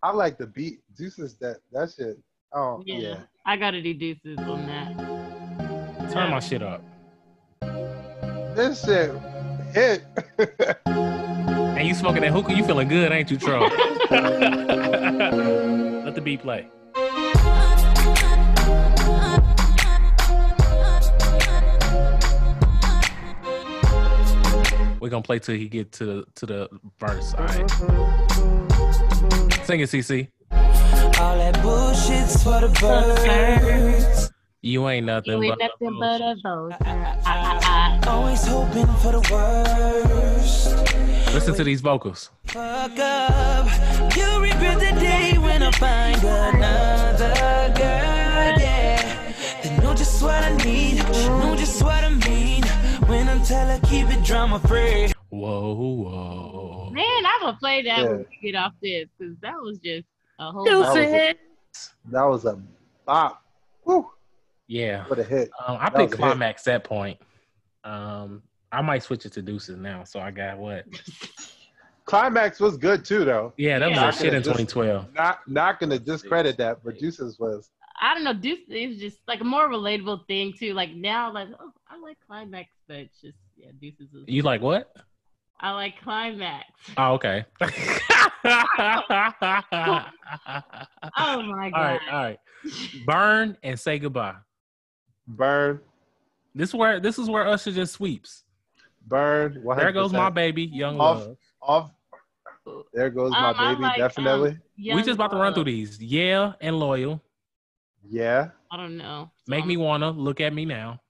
I like the beat. Deuces that that shit. Oh yeah, yeah. I gotta do deuces on that. Turn my shit up. This shit hit. And you smoking that hookah, you feeling good, ain't you, Troll? Let the beat play. We're gonna play till he get to to the verse. All right. Sing it, CC. All that bullshit's for the birds. You ain't nothing You ain't but, nothing but a voter. I, I, Always hoping for the worst. Listen to these vocals. Fuck up. You regret the day when I find another keep it drama free. Whoa, whoa. Man, I'm gonna play that Yeah. when we get off this because that was just a whole. That was a- That was a bop. Woo. Yeah. What a hit. Um, I That picked was a hit. climax that point. Um, I might switch it to deuces now. So I got what? Climax was good too though. Yeah, that Yeah. was a shit in 2012. Not not gonna discredit that, but Deuces was I don't know. Deuce it was just like a more relatable thing too. Like now, like oh, I like climax, but it's just yeah, deuces. Is, You like what? I like climax. Oh, okay. Oh my god. right, all right. Burn and say goodbye. burn, This where this is where Usher just sweeps. burn. 100%. There goes my baby, Young Off- Love. off. There goes my Um, baby, like, um, definitely. We just about to run through these. Yeah and loyal. yeah. I don't know. Make Um, me wanna look at me now.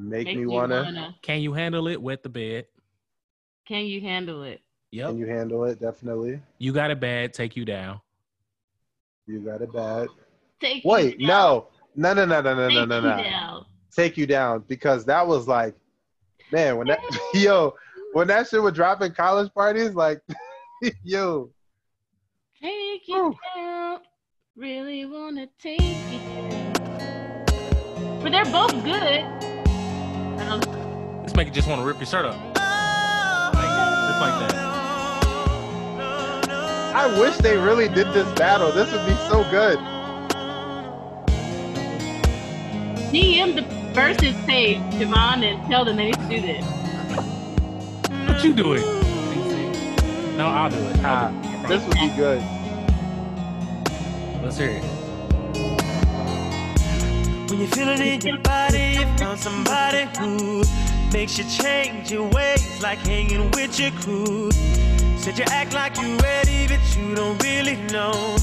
Make, make me you wanna. Can you handle it? Wet the bed. Can you handle it? Yep. Can you handle it? Definitely. You got it bad. Take you down. You got it bad. Take you Wait, down. no. No, no, no, no, no, Take no, no, you no. down. Take you down because that was like, man, when that yo, when that shit would drop in college parties, like, yo, Take you Whew. down. Really wanna take you down. But they're both good. I don't This make you just want to rip your shirt up. Just like that. I wish they really did this battle. This would be so good. DM the versus page, Javon, and tell them they need to do this. But you do it. No, I'll do it. I'll do it. This would be good. Let's hear it. When you feel it in your body, you found somebody who makes you change your ways, like hanging with your crew. Said you act like you ready, but you don't really know.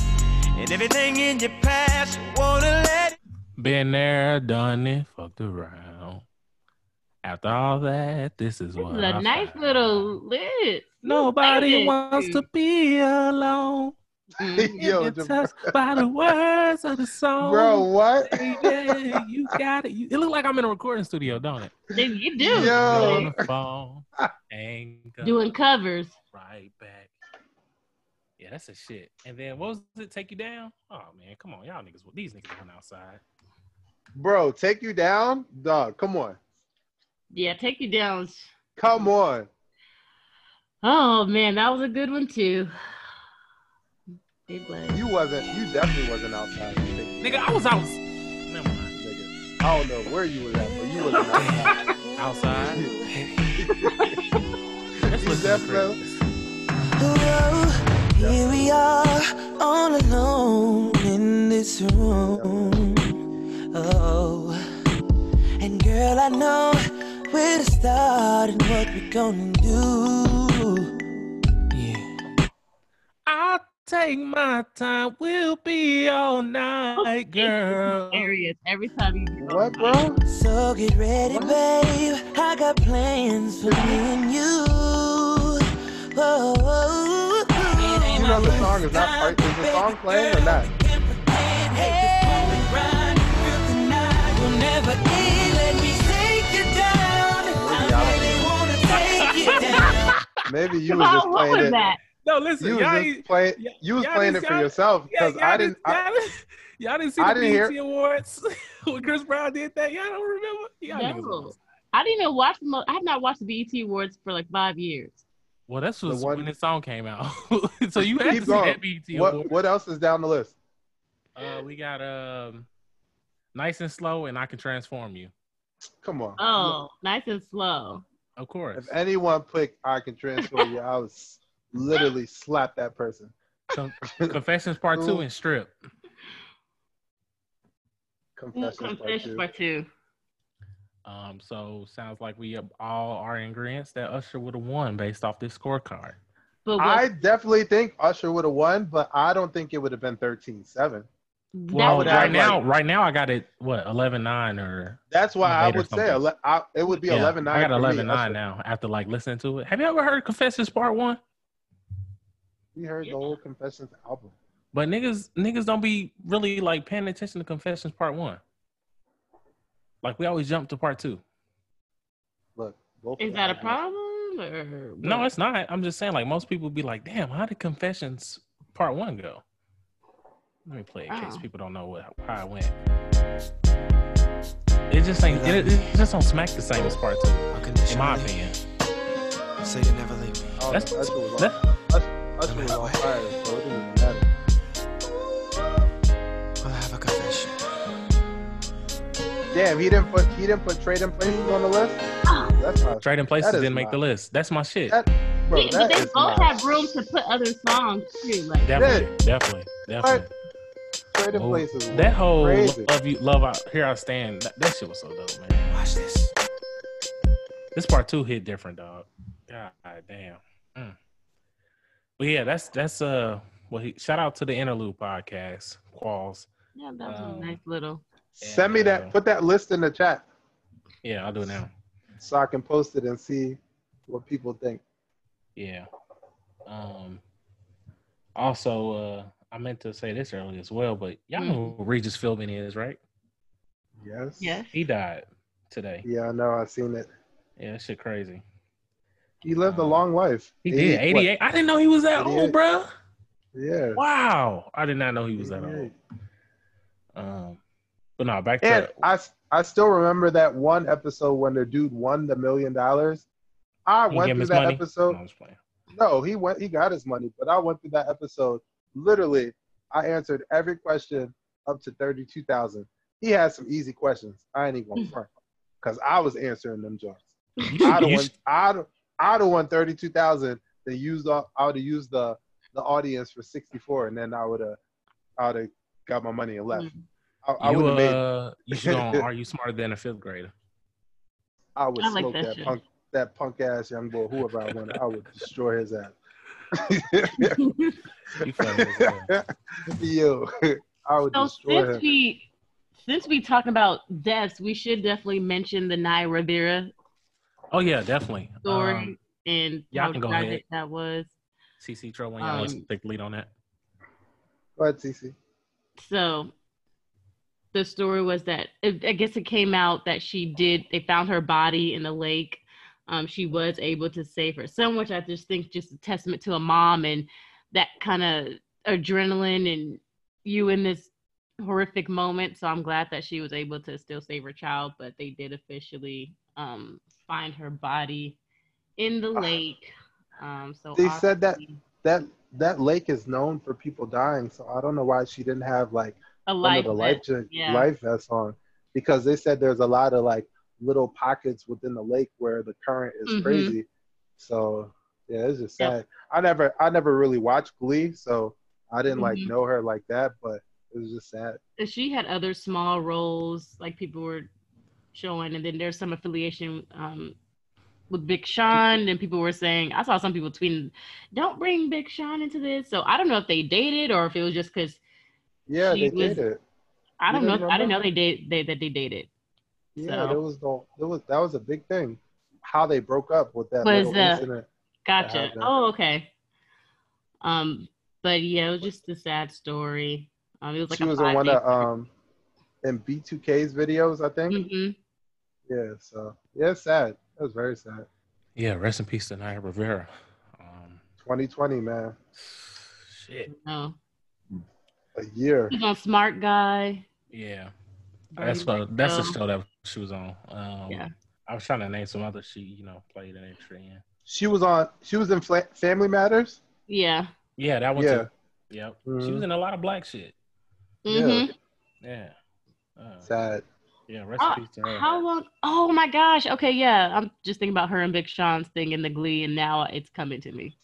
And everything in your past, you wanna let it Been there, done it, fucked around. After all that, this is what. This what is a I nice found. little list. Nobody wants to be alone. Mhm. Yo, Get touched by the words of the song. bro, what? Baby, you got it. You, it look like I'm in a recording studio, don't it? Then You do. Yo. On the phone, hang Doing covers. right back. Yeah, that's a shit. And then what was it? Take you down? Oh man, come on, y'all niggas. These niggas went outside. Bro, take you down? Dog, come on. Yeah, take you down. Come on. Oh man, that was a good one too. Big leg. You wasn't, you definitely wasn't outside. Take- Nigga, I was out. Never mind. nigga. I don't know where you was at, but you wasn't outside. Outside. Let's You listen to definitely- Oh, here we are, all alone in this room. Oh, and girl, I know where to start and what we're gonna do. Yeah. I'll take my time. We'll be all night, girl. Areas every time you do What, bro? So get ready, babe. I got plans for me and you. Whoa, whoa, whoa. You know the song is not part. Is the song playing or not? Will never end. Let me take you down. I really wanna take you down. Maybe you was just Oh, playing it. that? No, listen, You y'all, was just playing. You was playing it for yourself because y'all I didn't. I, y'all- Y'all didn't see I the didn't BET Awards when Chris Brown did that. Y'all don't remember? Y'all No. I didn't even watch the. I have not watched the BET Awards for like five years. Well, that's was one- when this song came out. so you had Keep to see that BET What Award. what else is down the list? Uh, we got um, nice and slow, and I can transform you. Come on. Oh, nice and slow. Of course. If anyone picked I can transform you, I would s- literally slap that person. Con- Confessions Part Two and Strip. Confessions part Confessions two. part two. Um, so sounds like we all are in agreement that Usher would have won based off this scorecard. But what, I definitely think Usher would have won, but I don't think it would have been 13-7. Well, right have now, right now I got it what 11-9 or That's why I would say ele- I, it would be yeah, 11-9. I got for me, 11-9 now after like listening to it. Have you ever heard Confessions Part One? We heard Yeah. the whole Confessions album. But niggas niggas don't be really like paying attention to Confessions Part One. Like we always jump to Part Two. Look, both Is that a problem or No, it's not. I'm just saying like most people be like, damn, how did Confessions Part One go? Let me play it in case Oh. people don't know what how it went. It just ain't. It, it just don't smack the same as Part Two, in my opinion. Say you never leave me. Oh, That's Usher was on, that, Usher, Usher on fire, so it didn't even matter. Well, I have a confession. Damn, he didn't put he didn't put Trading Places on the list. That's not Trading Places didn't make the list. That's my shit. that, bro. Yeah, but they is both not. have room to put other songs too. Like Definitely, definitely, definitely. Trading Oh, Places. that whole crazy. love you, love out here I stand. That, that shit was so dope, man. Watch this. This part two hit different, dog. God damn. Mm. But yeah, that's that's uh. Well, he, shout out to the Interlude podcast, Qualls. yeah, that was Um, a nice little. Send me that. Put that list in the chat Yeah, I'll do it now. so I can post it and see what people think. Yeah. Um. Also, uh, I meant to say this earlier as well, but y'all Mm. know who Regis Philbin is, right? Yes. Yes. He died today. Yeah, I know. I've seen it. Yeah, that shit crazy. He lived a long life. He 80 did. what? 88. I didn't know he was that old, bruh. Yeah. Wow. I did not know he was that old. Um, but no, back to And I, I still remember that one episode when the dude won the million dollars. I He went through that money? episode. No. No, he went. He got his money, but I went through that episode. Literally, I answered every question up to thirty-two thousand. He had some easy questions. I ain't even gonna front because I was answering them have should- you won. should- I'd, I'd have won thirty-two thousand. Then used. all- I would have used the the audience for sixty-four, and then I would have. I would have got my money and left. Mm. I, I you, would have made. uh, you should go on Are You Smarter Than a Fifth Grader? I would I like smoke that that, punk that punk ass young boy, whoever I wanted. I would destroy his ass. You funny as hell. Yo, I would So destroy since him. we since we talking about deaths, we should definitely mention the Naya Rivera Oh, yeah, definitely. story Um, and y'all can go ahead. that was. CC Tro, when y'all want Um, to take the lead on that. Go ahead, CC. So the story was that it, I guess it came out that she did. They found her body in the lake. Um, she was able to save her son, which I just think just a testament to a mom and that kind of adrenaline and you in this horrific moment. So I'm glad that she was able to still save her child, but they did officially um, find her body in the Ah. lake. Um, so They said that- That that lake is known for people dying, so I don't know why she didn't have like a life the vest. life ja- yeah. life vests on, because they said there's a lot of like little pockets within the lake where the current is Mhm. crazy. So yeah, it's just Yep. sad. I never I never really watched Glee, so I didn't like Mhm. know her like that, but it was just sad. And she had other small roles like people were showing and then there's some affiliation um with Big Sean and people were saying I saw some people tweeting don't bring Big Sean into this so I don't know if they dated or if it was just because Yeah, they was- did it. I don't know didn't I didn't know they date they that they dated Yeah, So- there was no there was that was a big thing. How they broke up with that Was, little uh, incident. gotcha oh okay um but yeah it was just a sad story um it was like she was in one of um in B2K's videos, I think. Mhm. Yeah, so yeah, it's sad. It was very sad. Yeah, rest in peace to Naya Rivera. Um, 2020, man. shit. no a year. She's on Smart Guy. Yeah, Bernie that's what that's the show that she was on. Um, Yeah. I was trying to name some other she you know played an extra in. She was on. She was in Fla- Family Matters. Yeah. Yeah, that one Yeah. too. Yep, she was in a lot of black shit. Mhm. Yeah, uh, Sad. Yeah. Recipes Uh, to her. How long? Oh my gosh. Okay, yeah. I'm just thinking about her and Big Sean's thing in the Glee, and now it's coming to me.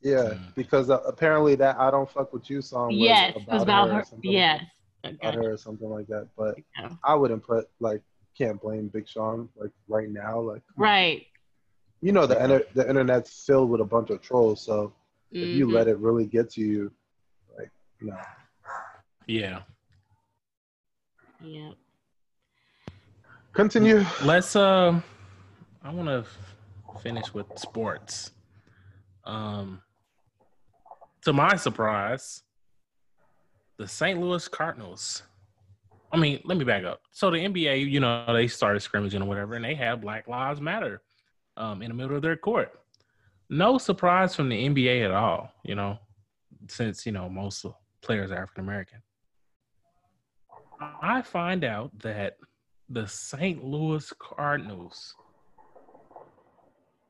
Yeah, Mm. because uh, apparently that "I Don't Fuck with You" song was yes, it was about or her. something- Yes. about Okay. her or something like that. But Yeah. I wouldn't put like can't blame Big Sean like right now. Like Right. you know the inter- the internet's filled with a bunch of trolls. So if you let it really get to you, like no. Yeah, Yeah. Continue. let's. Uh, I want to finish with sports. Um, to my surprise, the St. Louis Cardinals. I mean, let me back up. So the NBA, you know, they started scrimmaging or whatever, and they have Black Lives Matter um, in the middle of their court. No surprise from the NBA at all, you know, since you know most players are African American. I find out that the St. Louis Cardinals,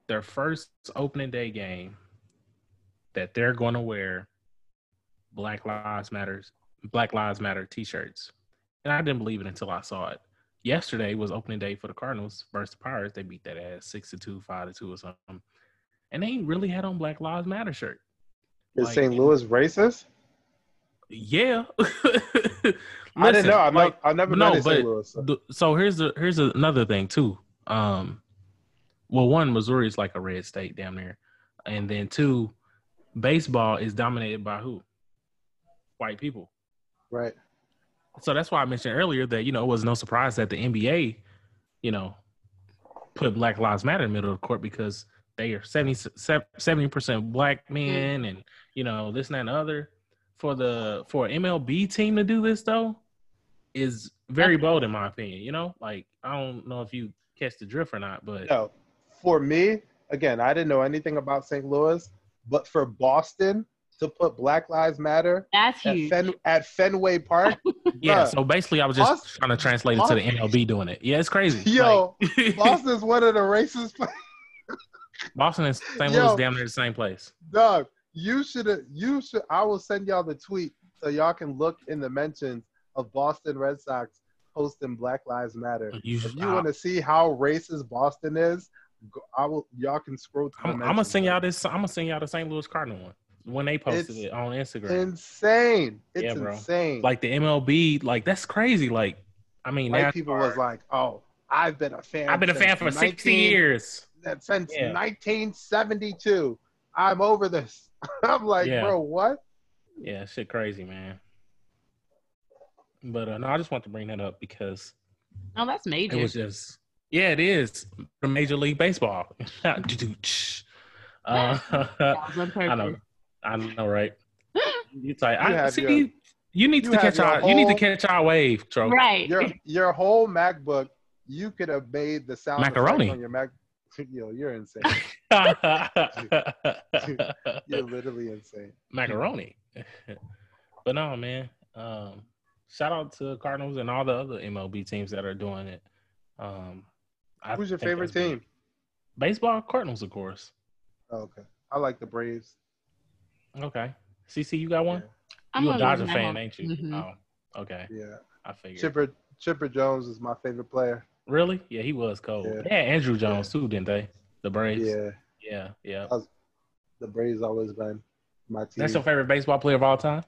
their first opening day game, that they're going to wear Black Lives Matters Black Lives Matter T-shirts, and I didn't believe it until I saw it. Yesterday was opening day for the Cardinals versus the Pirates. They beat that ass six to two, five to two, or something, and they really had on Black Lives Matter shirt. Is Like, St. Louis racist? Yeah, I didn't know. I'm like, not, I've never no, been but Louis. So. the- so here's the here's another thing too. Um, well, one, Missouri is like a red state down there, and then two, baseball is dominated by who? White people. Right. So that's why I mentioned earlier that you know it was no surprise that the NBA, you know, put Black Lives Matter in the middle of the court because they are 70 percent black men, and you know this and that and the other. For the for MLB team to do this though, is very bold in my opinion. You know, like I don't know if you catch the drift or not, but No, for me, again, I didn't know anything about St. Louis, but for Boston to put Black Lives Matter That's at, huge. Fen- at Fenway Park, yeah. bruh, So basically, I was just Boston- trying to translate it to the MLB doing it. Yeah, it's crazy. Yo, Like- Boston's one of the racist places. Boston and St. Yo. Louis damn near the same place. Dog, you should. You should. I will send y'all the tweet so y'all can look in the mentions of Boston Red Sox posting Black Lives Matter. You If you want to see how racist Boston is, go, I will. Y'all can scroll to I'm, I'm gonna send y'all this. I'm gonna send y'all the St. Louis Cardinal one when they posted It's it on Instagram. Insane. It's Yeah, bro. insane. like the MLB, like that's crazy. Like, I mean, white people was like, "Oh, I've been a fan. I've been a fan for 60 19 years. since Yeah. 1972. I'm over this." I'm like, Yeah. bro, what? Yeah, shit, crazy, man. But uh, no, I just want to bring that up because oh, that's major. it major. was just, yeah, it is for Major League Baseball. uh, That was on I know, purpose. I know, right? You type, You I see. your- you need you to catch your our. You need to catch our wave, Tro. Right. Your your whole MacBook, you could have made the sound Macaroni. on your Mac. Yo, you're insane. You're literally insane. macaroni. but no, man. Um, shout out to Cardinals and all the other MLB teams that are doing it. Um, I Who's your favorite team? big. Baseball, Cardinals, of course. Oh, okay, I like the Braves. Okay. CC, you got one? I'm you a Dodger fan, ain't you? Mhm. Oh, okay. Yeah, I figured. Chipper Chipper Jones is my favorite player. Really? Yeah, he was cold. Yeah. Yeah, Andruw Jones too, didn't they? The Braves. Yeah, Yeah, yeah. the Braves always been my team. That's your favorite baseball player of all time?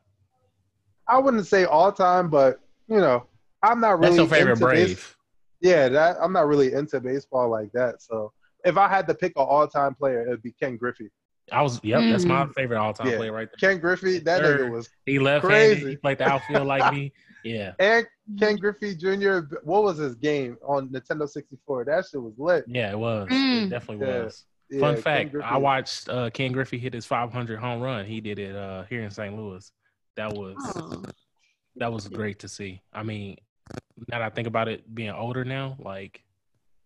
I wouldn't say all time, but you know, I'm not really. That's your favorite into Brave. yeah, that I'm not really into baseball like that. So if I had to pick an all-time player, it'd be Ken Griffey. I was yep, that's my Mm. favorite all time Yeah. player right there. Ken Griffey, that Sir. nigga was. He left handed, Crazy. he played the outfield like me. Yeah. And Ken Griffey Jr. What was his game on Nintendo 64? That shit was lit. Yeah, it was. Mm. It definitely Yeah. was. Yeah, Fun fact: I watched uh, Ken Griffey hit his 500 home run. He did it uh, here in St. Louis. That was Oh. that was great to see. I mean, now that I think about it, being older now, like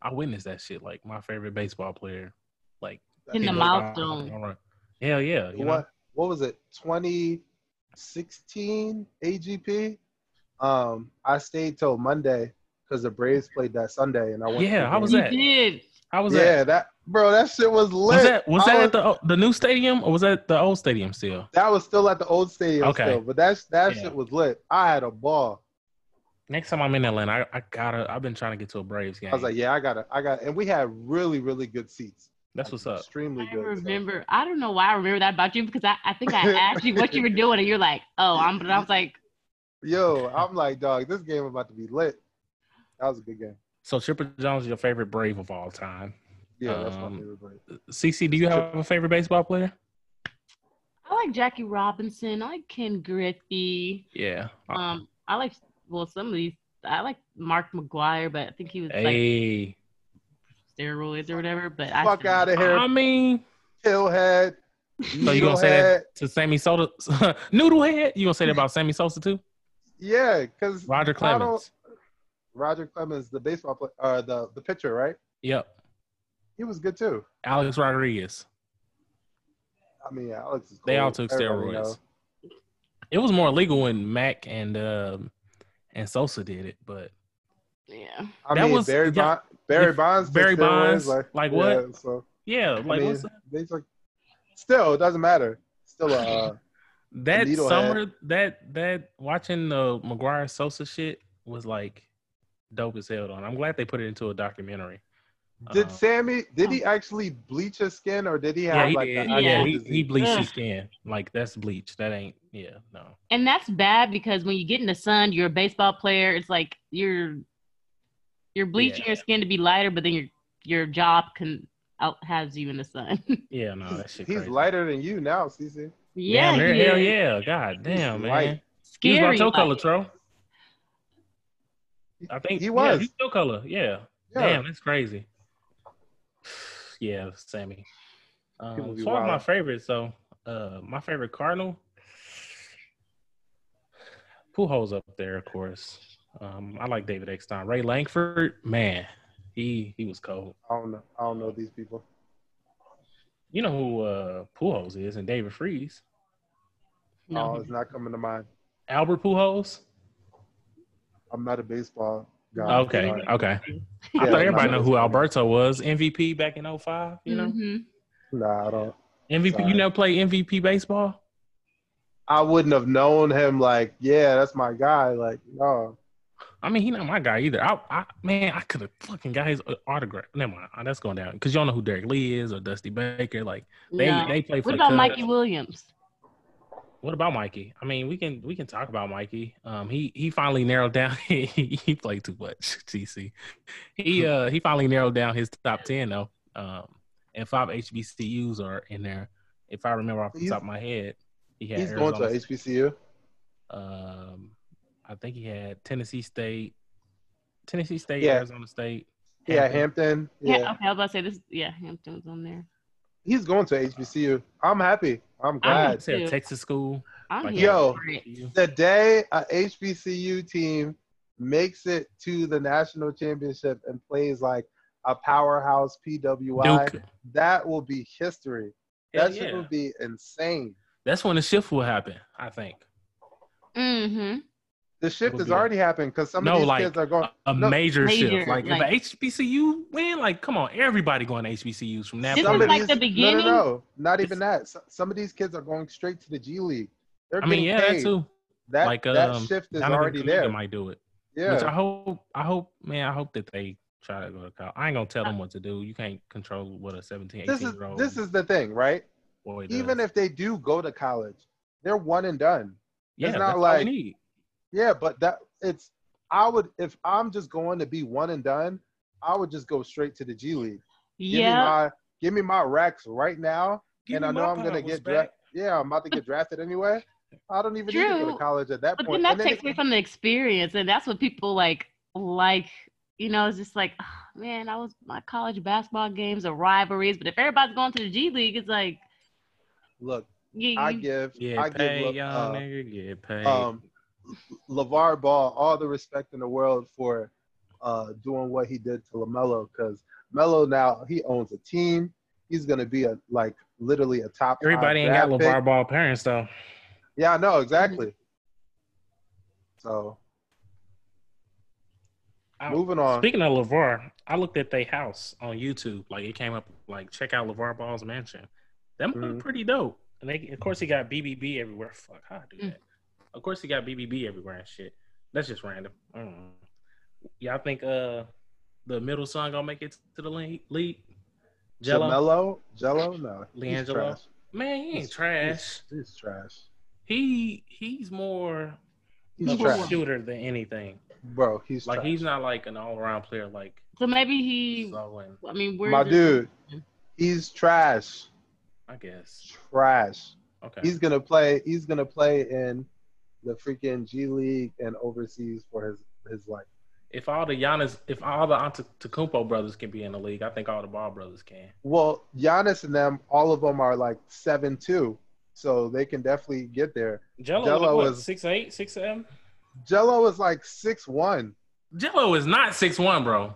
I witnessed that shit. Like my favorite baseball player, like In the hit milestone. 500 home. Hell yeah! You know? What what was it? 2016 AGP. Um, I stayed till Monday because the Braves played that Sunday, and I went. Yeah, how was that? You did. How was yeah, that? that bro, that shit was lit. Was that was I that at the the new stadium or was that the old stadium still? That was still at the old stadium, Okay. still, but that's that Yeah. shit was lit. I had a ball. Next time I'm in Atlanta, I, I gotta. I've been trying to get to a Braves game. I was like, yeah, I gotta, I got, and we had really, really good seats. That's what's up. Extremely I good. so- remember. I don't know why I remember that about you because I, I think I asked you what you were doing and you're like, oh, I'm. But I was like, Yo, I'm like, dog, this game about to be lit. That was a good game. So Chipper Jones is your favorite Brave of all time. Yeah, that's my Um, favorite. Brave. CC, do you have a favorite baseball player? I like Jackie Robinson. I like Ken Griffey. Yeah. Um, I like well some of these. I like Mark McGwire, but I think he was like hey. Steroids or whatever. But I Fuck out of here, I mean, pillhead. so you gonna say that to Sammy Sosa? Noodlehead? You gonna say that about Sammy Sosa too? Yeah, because Roger Clemens. Roger Clemens, the baseball player, uh, the the pitcher, right? Yep. He was good too. Alex Rodriguez. I mean, Alex is. They all took Everybody steroids. knows. It was more legal when Mac and um and Sosa did it, but Yeah. I That mean, was- Barry, yeah. Bond, Barry Bonds. Barry steroids, Bonds, like, like yeah, what? So yeah, I like mean, what's they took. Still, it doesn't matter. Still, uh, that needlehead. summer that that watching the McGwire Sosa shit was like dope as hell. On I'm glad they put it into a documentary. did Uh, Sammy? Did he actually bleach his skin, or did he have Yeah, he like did. Yeah, he, he bleached Ugh. his skin. Like that's bleach. That ain't. Yeah, no. And that's bad because when you get in the sun, you're a baseball player. It's like you're you're bleaching Yeah. your skin to be lighter, but then your your job can out has you in the sun. Yeah, no. That shit. He's crazy. lighter than you now, CC. yeah, Damn, he hell yeah! God damn, man. light. He was Scary. about your light. color, Tro. I think He Yeah, was. he's your color. Yeah. Yeah. Damn, that's crazy. Yeah, Sammy. Um, People be as far as my wild. favorite, so uh, my favorite Cardinal, Pujols up there, of course. Um, I like David Eckstein. Ray Lankford, man, he he was cold. I don't know. I don't know these people. You know who uh, Pujols is, and David Freese, Oh, No. it's not coming to mind. Albert Pujols. I'm not a baseball guy. Okay, Sorry. okay. I Yeah, thought I'm everybody not know a who. Alberto was. MVP back in 05, you know. Mhm. Nah, I don't. MVP. Sorry. You never play MVP baseball? I wouldn't have known him. Like, yeah, that's my guy. Like, no. I mean, he not my guy either. I, I man, I could have fucking got his autograph. Never mind, Uh, that's going down because you don't know who Derrek Lee is or Dusty Baker. Like they No. they play for What about Cubs. Mikey Williams? What about Mikey? I mean, we can we can talk about Mikey. Um, he he finally narrowed down. he, he played too much. GC. He uh he finally narrowed down his top ten though. Um, and five HBCUs are in there. If I remember off the He's- top of my head, he had He's going to Arizona HBCU. um, I think he had Tennessee State, Tennessee State, Yeah. Arizona State. Yeah, Hampton. Hampton. Yeah. Yeah. okay, I was about to say this. Yeah, Hampton's on there. He's going to HBCU. I'm happy. I'm I'm glad. Is there a. Texas school? I'm Like, here Yo. the day a HBCU team makes it to the national championship and plays like a powerhouse PWI, Duke. that will be history. Hell That shit yeah. would be insane. That's when the shift will happen. I think Mm-hmm. The shift has already happened because some No, of these like, kids are going. a No, major, major, shift. Like, like- if a HBCU win, like come on, everybody going to HBCUs from now. This is like the beginning? No, no, no, not even It's- that. S- Some of these kids are going straight to the G League. They're I mean, yeah, paid. that too. That like that um, shift is Donovan already Kuminga there. Might do it. Yeah, Which I hope. I hope, man. I hope that they try to go to college. I ain't gonna tell them what to do. You can't control what a 17, 18 this is year old this is the thing, right? boy Even does. if they do go to college, they're one and done. yeah, not that's all like- we need. Yeah, but that it's I would if I'm just going to be one and done, I would just go straight to the G League. Give me Yeah. my give me my racks right now, Give and I know I'm gonna get drafted. Yeah, I'm about to get drafted anyway. I don't even need to go to college at that But point. then that And takes it- away from the experience, and that's what people like. Like, you know, it's just like, "Ah, man, I was my college basketball games are rivalries, but if everybody's going to the G League, it's like, look, you, I give yeah, I paid, give young uh, nigga. Get paid. um, LaVar Ball all the respect in the world for uh, doing what he did to LaMelo because Melo now he owns a team. He's gonna be a like literally a top. five Everybody ain't got draft pick. Ball parents though. Yeah, no, exactly. So I- moving on. Speaking of LaVar, I looked at their house on YouTube. Like it came up like check out LaVar Ball's mansion. That look Mhm. pretty dope. And they of course he got BBB everywhere. Fuck, how I do Mm. that? Of course he got BBB everywhere and shit. That's just random. I don't know. Y'all think uh the middle son gonna make it to the league? league? Jello, Jello, Jello, no, LiAngelo? man, he ain't He's- trash. He's, he's trash. He he's more He's of a trash, shooter than anything. bro. He's Like trash. he's not like an all around player like So maybe he. so and I mean, where my does- dude. He's trash, I guess. trash. Okay. He's gonna play. He's gonna play in the freaking G League and overseas for his his life. if all the Giannis, if all the Antetokounmpo brothers can be in the league, I think all the Ball brothers can. Well, Giannis and them, all of them are like seven two, so they can definitely get there. Gelo, Gelo what, is- six eight, six seven. Gelo is like six one. Gelo is not six one, bro.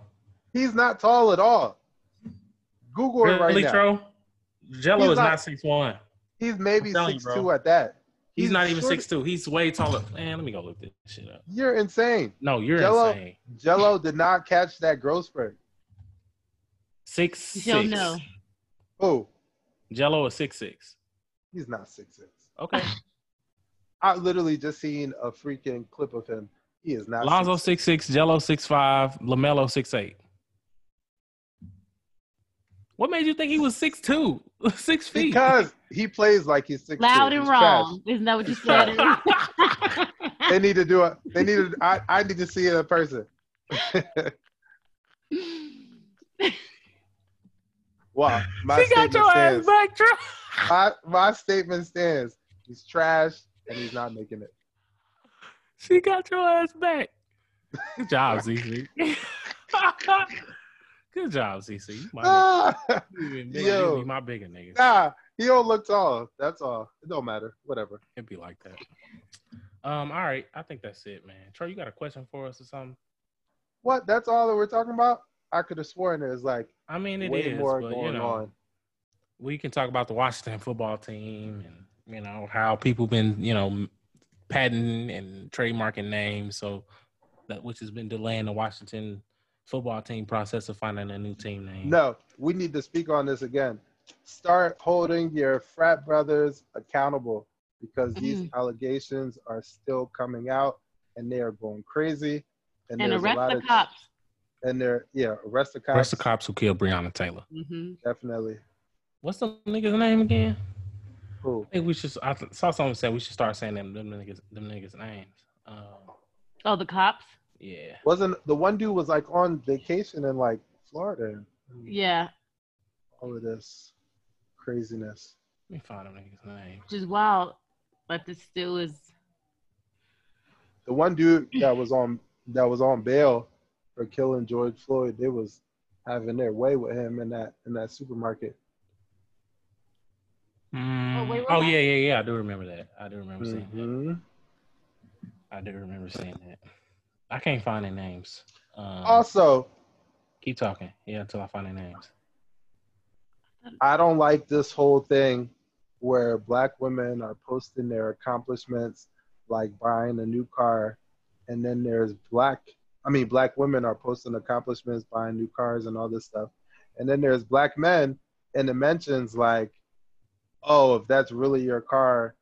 He's not tall at all. Google it right now. Gelo He's is not- six one. He's maybe six two at that. He's, not even short- six two. He's way taller. Man, let me go look this shit up. You're insane. No, you're Gelo- insane. Gelo did not catch that growth spurt. Six You don't six. know. Oh, Gelo is six six. he's not six six. Okay. I literally just seen a freaking clip of him. He is not. Lonzo 6'6". six six, Gelo six five, LaMelo six eight. What made you think he was six two, six feet? because he plays like he's six. Loud and wrong. Isn't that what you said? They need to do it. They need to. I, I need to see it in person. Wow, my she got statement your ass stands. back, Tro. My, my statement stands. He's trash and he's not making it. She got your ass back. Good job, CC. Good job, CC. You might Ah, be, Yo. be my bigger nigga. nah, he don't look tall. That's all. It don't matter. Whatever. It'd be like that. Um, all right. I think that's it, man. Troy, you got a question for us or something? What? That's all that we're talking about? I could have sworn there's like I mean, it way is, more but going you know, on. we can talk about the Washington football team and you know how people been you know patenting and trademarking names, so that which has been delaying the Washington football team process of finding a new team name. No, we need to speak on this again. Start holding your frat brothers accountable because these Mhm. allegations are still coming out and they are going crazy. And, and there's a arrest lot the of cops. and they're yeah, arrest the cops. Arrest the cops who killed Breonna Taylor. hmm Definitely. What's the nigga's name again? Cool. I think we should. I saw someone say we should start saying them them niggas them niggas names. Um, Oh, the cops. yeah. Wasn't the one dude was like on vacation in like Florida Yeah, all of this craziness. Let me find them niggas name. which is wild, but this still is. The one dude that was on that was on bail for killing George Floyd, they was having their way with him in that in that supermarket. Mm, wait, oh yeah, yeah, yeah. I do remember that. I do remember seeing that. Mhm. I do remember seeing that. I can't find their names. Um, Also, keep talking. Yeah, until I find their names. I don't like this whole thing where black women are posting their accomplishments, like buying a new car, and then there's black, I mean, black women are posting accomplishments, buying new cars, and all this stuff. And then there's black men in the mentions, like, oh, if that's really your car,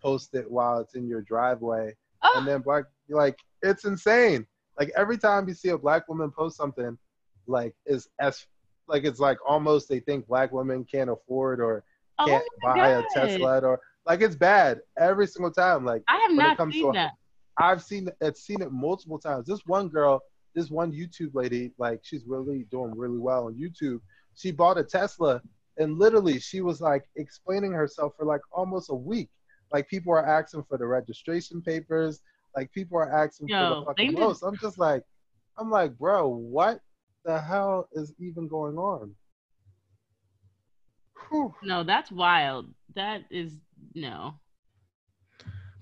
post it while it's in your driveway. Oh, And then black, like, it's insane. Like, every time you see a black woman post something, like, is as like it's like almost they think black women can't afford or oh can't my buy a Tesla or like it's bad every single time. Like I have not seen to- that. I've seen it seen it multiple times. This one girl, this one YouTube lady, like she's really doing really well on YouTube. She bought a Tesla and literally she was like explaining herself for like almost a week. Like people are asking for the registration papers. Like people are asking for the fucking most. I'm just like, I'm like, bro, what the hell is even going on? Whew. No, that's wild. That is no.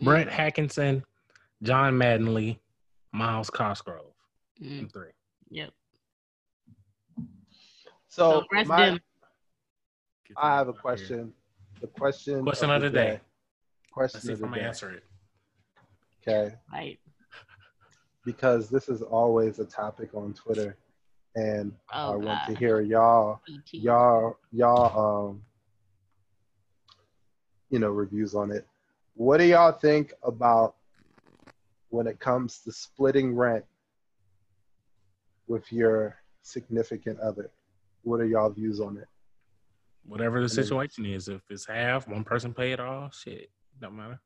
Brett Hankison, John Mattingly, Myles Cosgrove. Mm, Them three. yep. So So my, I have a them out here. question. The question Question of the day. question Let's see of if I'm gonna day. answer it. Okay, Right. because this is always a topic on Twitter, and I Oh, want to hear y'all, y'all, y'all, um, you know, reviews on it. What do y'all think about when it comes to splitting rent with your significant other? What are y'all views on it? Whatever the situation is, if it's half, one person pay it all, shit, don't matter.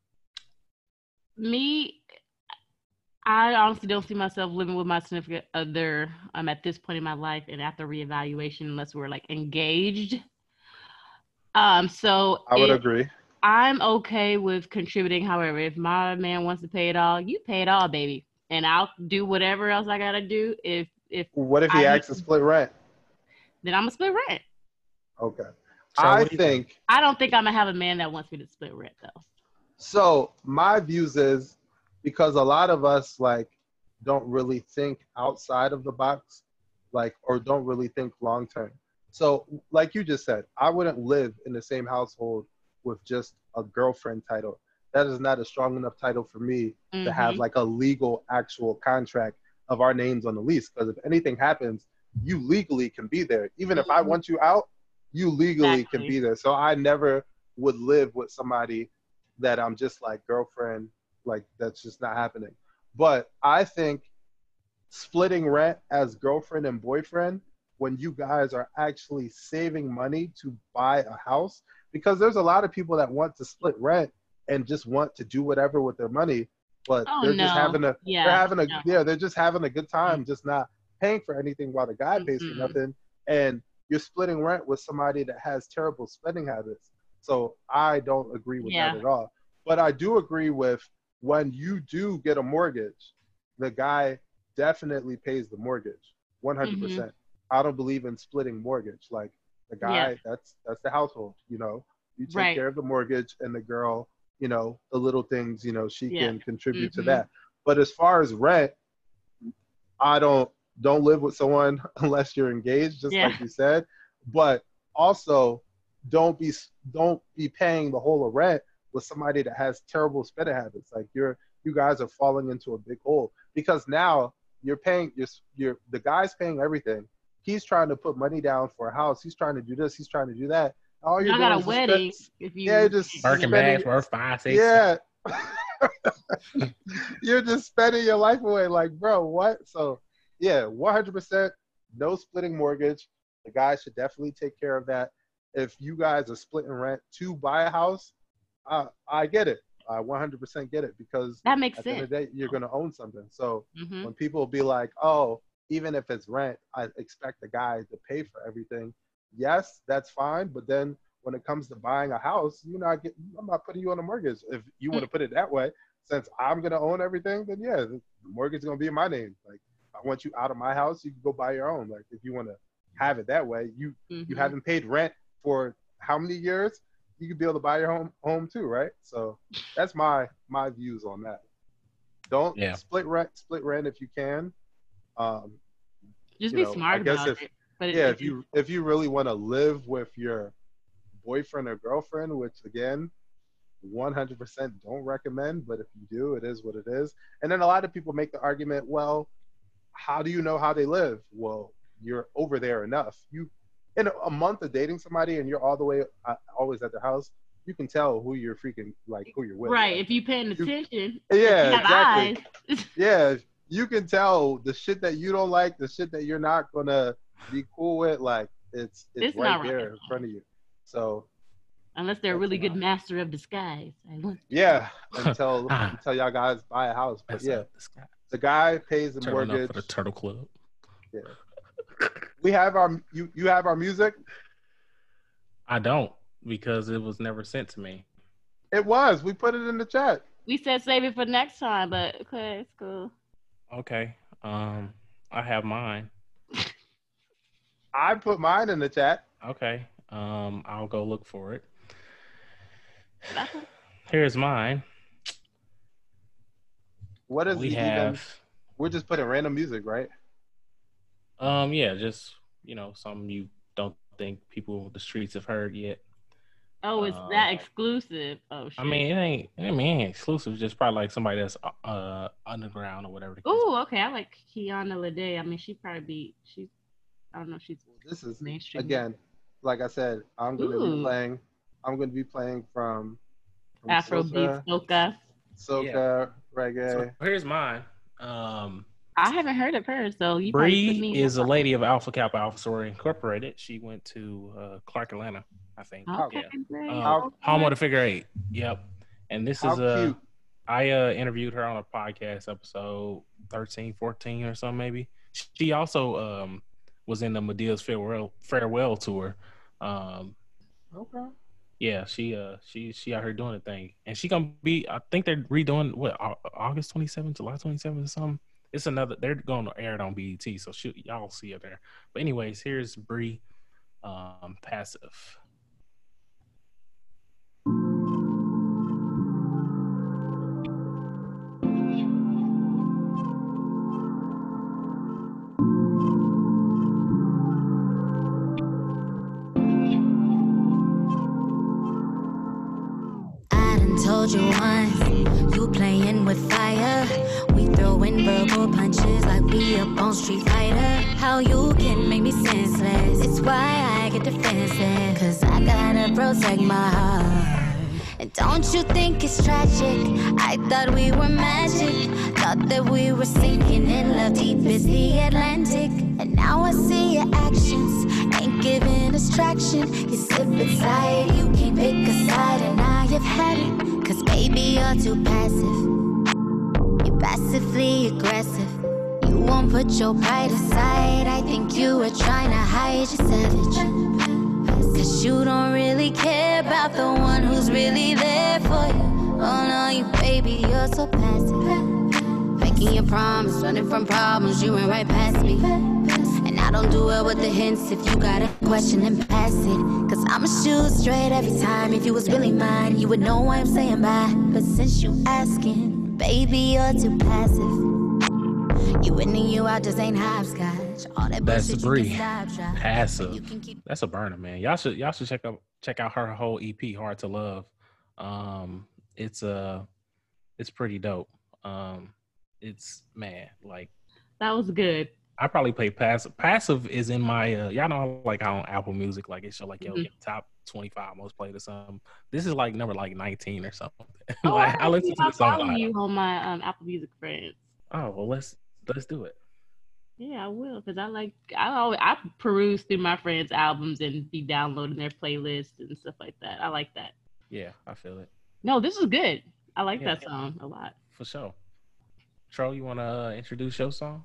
Me, I honestly don't see myself living with my significant other um, at this point in my life and after reevaluation, unless we're like engaged. Um, so I would if- agree. I'm okay with contributing. However, if my man wants to pay it all, you pay it all, baby, and I'll do whatever else I gotta do. If if What if he I- acts to split rent? then I'm gonna split rent. Okay. So I what do you think I don't think I'm gonna have a man that wants me to split rent though. so. My views is because a lot of us like don't really think outside of the box, like or don't really think long term. So, like you just said, I wouldn't live in the same household with just a girlfriend title. That is not a strong enough title for me to have Mhm. like a legal actual contract of our names on the lease. Because if anything happens, you legally can be there. Even if I Mhm. want you out, you legally can be there. So I never would live with somebody that I'm just like girlfriend, like that's just not happening. But I think splitting rent as girlfriend and boyfriend when you guys are actually saving money to buy a house because there's a lot of people that want to split rent and just want to do whatever with their money but Oh they're no. just having a yeah. they're having a no. yeah they're just having a good time just not paying for anything while the guy pays for Mhm. nothing and you're splitting rent with somebody that has terrible spending habits so i don't agree with Yeah. that at all but i do agree with when you do get a mortgage the guy definitely pays the mortgage 100% Mm-hmm. i don't believe in splitting mortgage like the guy Yeah. that's that's the household you know you take Right. care of the mortgage and the girl you know the little things you know she Yeah. can contribute to Mhm. that but as far as rent i don't don't live with someone unless you're engaged just Yeah. like you said but also don't be don't be paying the whole of rent with somebody that has terrible spending habits like you're you guys are falling into a big hole because now you're paying you're, you're the guy's paying everything he's trying to put money down for a house he's trying to do this he's trying to do that all you're Y'all got a is wedding. spend- If you Yeah, just- Birkin spending- bags worth five, six. yeah. You're just spending your life away. Like, bro, what? So, yeah, 100% no splitting mortgage. The guy should definitely take care of that. If you guys are splitting rent to buy a house, uh, I get it. I 100% get it because that makes at the end sense. of the day, you're going to own something. So, hmm when people be like, oh, even if it's rent, I expect the guy to pay for everything. Yes, that's fine. But then when it comes to buying a house, you're not get, I'm not putting you on a mortgage. If you want to put it that way, since I'm gonna own everything, then yeah, the mortgage is gonna be in my name. Like I want you out of my house, you can go buy your own. Like if you want to have it that way, you you Mhm. haven't paid rent for how many years? You could be able to buy your home home too, right? So that's my my views on that. Don't Yeah. split rent split rent if you can. Um, Just you be know, I smart guess about if- it. But yeah, it, if you if you really want to live with your boyfriend or girlfriend, which again, 100% don't recommend, but if you do, it is what it is. And then a lot of people make the argument, well, how do you know how they live? Well, you're over there enough. You in a, a month of dating somebody and you're all the way uh, always at their house, you can tell who you're freaking like who you're with. right, Like, if you're paying You- attention, yeah, if you have exactly eyes. yeah, you can tell the shit that you don't like, the shit that you're not gonna be cool with, like it's it's, It's right not there rocket in front of you. So Unless they're a really a good lot. master of disguise. I want- yeah, until Ah. until y'all guys buy a house. But That's yeah, up, this guy. the guy pays the Turning up mortgage. for the Turtle Club. We have our you you have our music. I don't because it was never sent to me. It was. We put it in the chat. We said save it for next time, but okay, it's cool. Okay. Um, I have mine. I put mine in the chat. Okay. Um, I'll go look for it. Here's mine. What is we the have even? We're just putting random music, right? Um yeah, just you know, some you don't think people the streets have heard yet. Oh, it's Uh, that exclusive. Oh shit. I mean, it ain't. I mean, it ain't exclusive. It's just probably like somebody that's uh underground or whatever. Oh, okay. I like Kiana Lede. I mean, she probably be she's. I don't know. if She's This is mainstream. again, like I said, I'm going to be playing. I'm going to be playing from, from Afrobeat, soca. soca, reggae. So here's mine. Um, I haven't heard of her, so you probably put Bree is a lady of Alpha Kappa Alpha Sorority Incorporated. She went to uh, Clark Atlanta, I think. Okay, Yeah. great. Um, How- home of the figure eight. Yep. And this How is uh cute. I uh interviewed her on a podcast episode 13, 14 or something maybe. She also um was in the Madea's farewell farewell tour. Um Okay. yeah, she uh she she out here doing a thing. And she gonna be I think they're redoing what August 27th, July 27th or something. It's another they're going to air it on BET, so shoot y'all see it there. But anyways, here's Bree um passive. You with fire. We throwing verbal punches like we up on Street Fighter. How you can make me senseless? It's why I get defensive. Cause I gotta protect my heart. And don't you think it's tragic? I thought we were magic. Thought that we were sinking in love deep as the Atlantic. And now I see your actions ain't giving us traction. You slip inside, you can't pick a side, and now you've had it. Cause baby, you're too passive. Passively aggressive. You won't put your pride aside. I think you were trying to hide your savage. Cause you don't really care about the one who's really there for you. Oh no, you baby, you're so passive. Making your promise, running from problems, you went right past me. And I don't do well with the hints. If you got a question, then pass it. Cause I'ma shoot straight every time. If you was really mine, you would know why I'm saying bye. But since you asking, baby, you're too passive. You in and you out just ain't hopscotch. All that That's bullshit you Bree. can stop, drop. Passive. But you can keep That's a burner, man. Y'all should y'all should check out check out her whole EP, Hard to Love. Um, it's uh it's pretty dope. Um, it's man, like That was good. I probably play passive. Passive is in my uh y'all know like I on Apple Music, like it show like yo Mhm. your top twenty five most played or something. This is like number like nineteen or something. Oh, like, I I, listen to the song. follow you on my um, Apple Music friends. Oh well, let's let's do it. Yeah, I will, cause I like I always I peruse through my friends' albums and be downloading their playlists and stuff like that. I like that. Yeah, I feel it No, this is good. I like Yeah. that song a lot. for sure. Tro, you want to uh, introduce your song?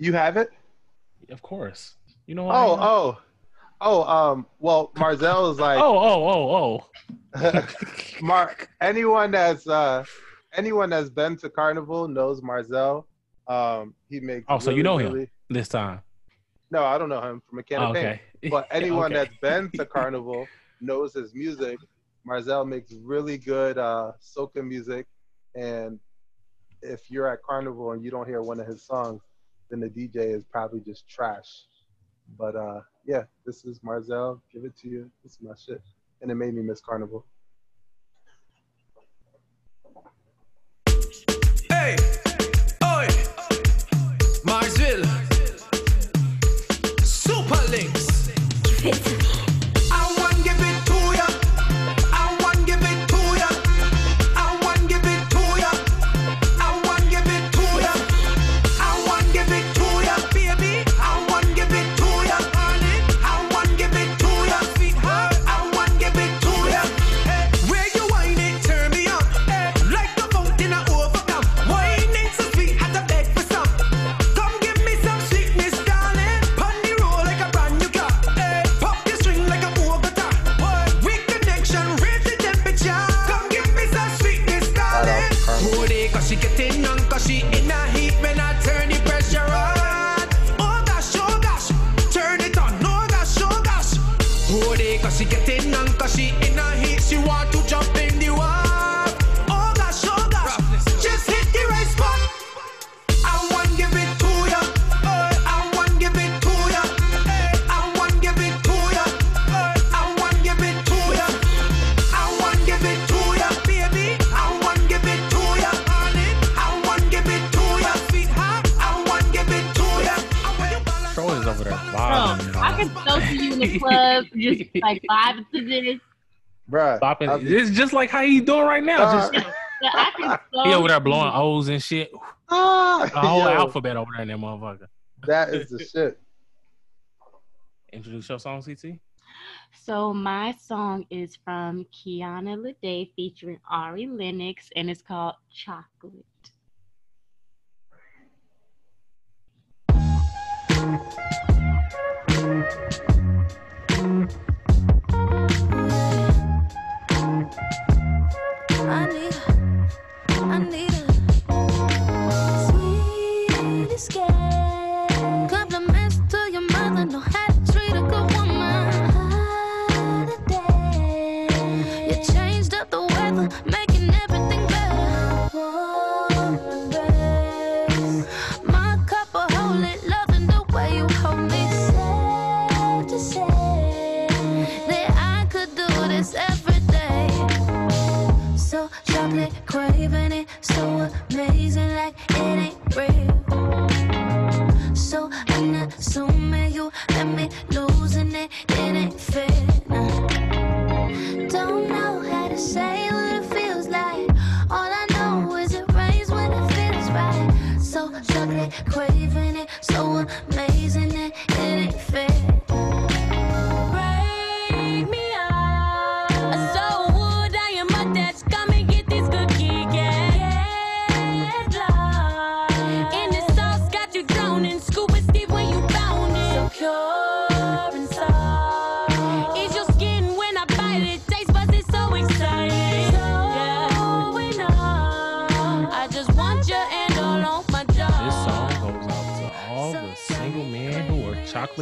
You have it? Of course. You know. Oh, oh, oh. Um. Well, Marzel is like. oh, oh, oh, oh. Mark. Anyone that's uh, anyone that's been to Carnival knows Marzel. Um. He makes. Oh, so you really, know him. This time. No, I don't know him from a can Oh, of paint. okay. But anyone Okay. that's been to Carnival knows his music. Marzel makes really good uh, soca music, and if you're at Carnival and you don't hear one of his songs, then the DJ is probably just trash. But uh, yeah, this is Marzel. Give it to you. This is my shit, and it made me miss Carnival. Hey, oi, Marsville, Super Links. The club, just like vibing to this. Bruh. Stopping. I'll It's just like how he doing right now. Uh, just Yeah, I can so he over there blowing O's and shit. ah, A whole yo, alphabet over there in that motherfucker. That is the shit. Introduce your song, CT. So my song is from Kiana Lede featuring Ari Lennox, and it's called Chocolate. I need a, sweet escape. Craving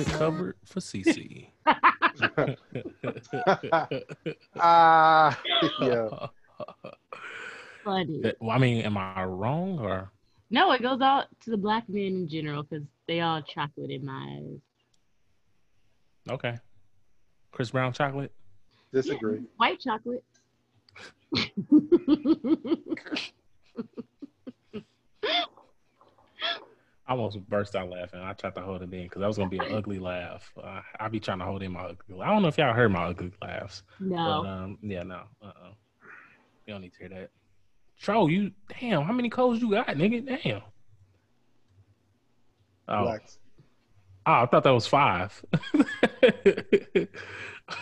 chocolate covered for CC. Ah, yo. Funny. well, I mean, am I wrong or? No, it goes out to the black men in general because they all chocolate in my eyes. Okay. Chris Brown chocolate. Disagree. White chocolate. I almost burst out laughing. I tried to hold it in because that was gonna be an ugly laugh. Uh, I be trying to hold in my ugly. I don't know if y'all heard my ugly laughs, no. but um, yeah, no, uh, uh you don't need to hear that. Tro, you damn, how many codes you got, nigga? Damn. Oh, Relax. oh, I thought that was five.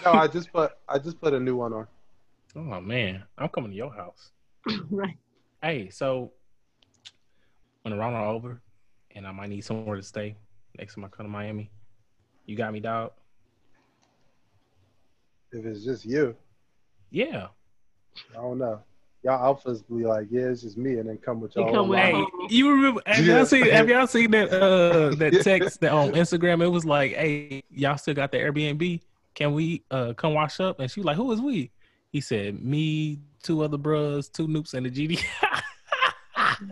No, I just put I just put a new one on. oh man, I'm coming to your house. right. Hey, so when the round are over, and I might need somewhere to stay next time I come to Miami, you got me, dog. If it's just you, Yeah. I don't know. Y'all alphas be like, yeah, it's just me, and then come with They y'all. come with- Hey, you remember? Have y'all seen? Have y'all seen that? Uh, that text that on Instagram. It was like, "Hey, y'all still got the Airbnb? Can we uh come wash up?" And she was like, "Who is we?" He said, "Me, two other bros, two noops, and the GD."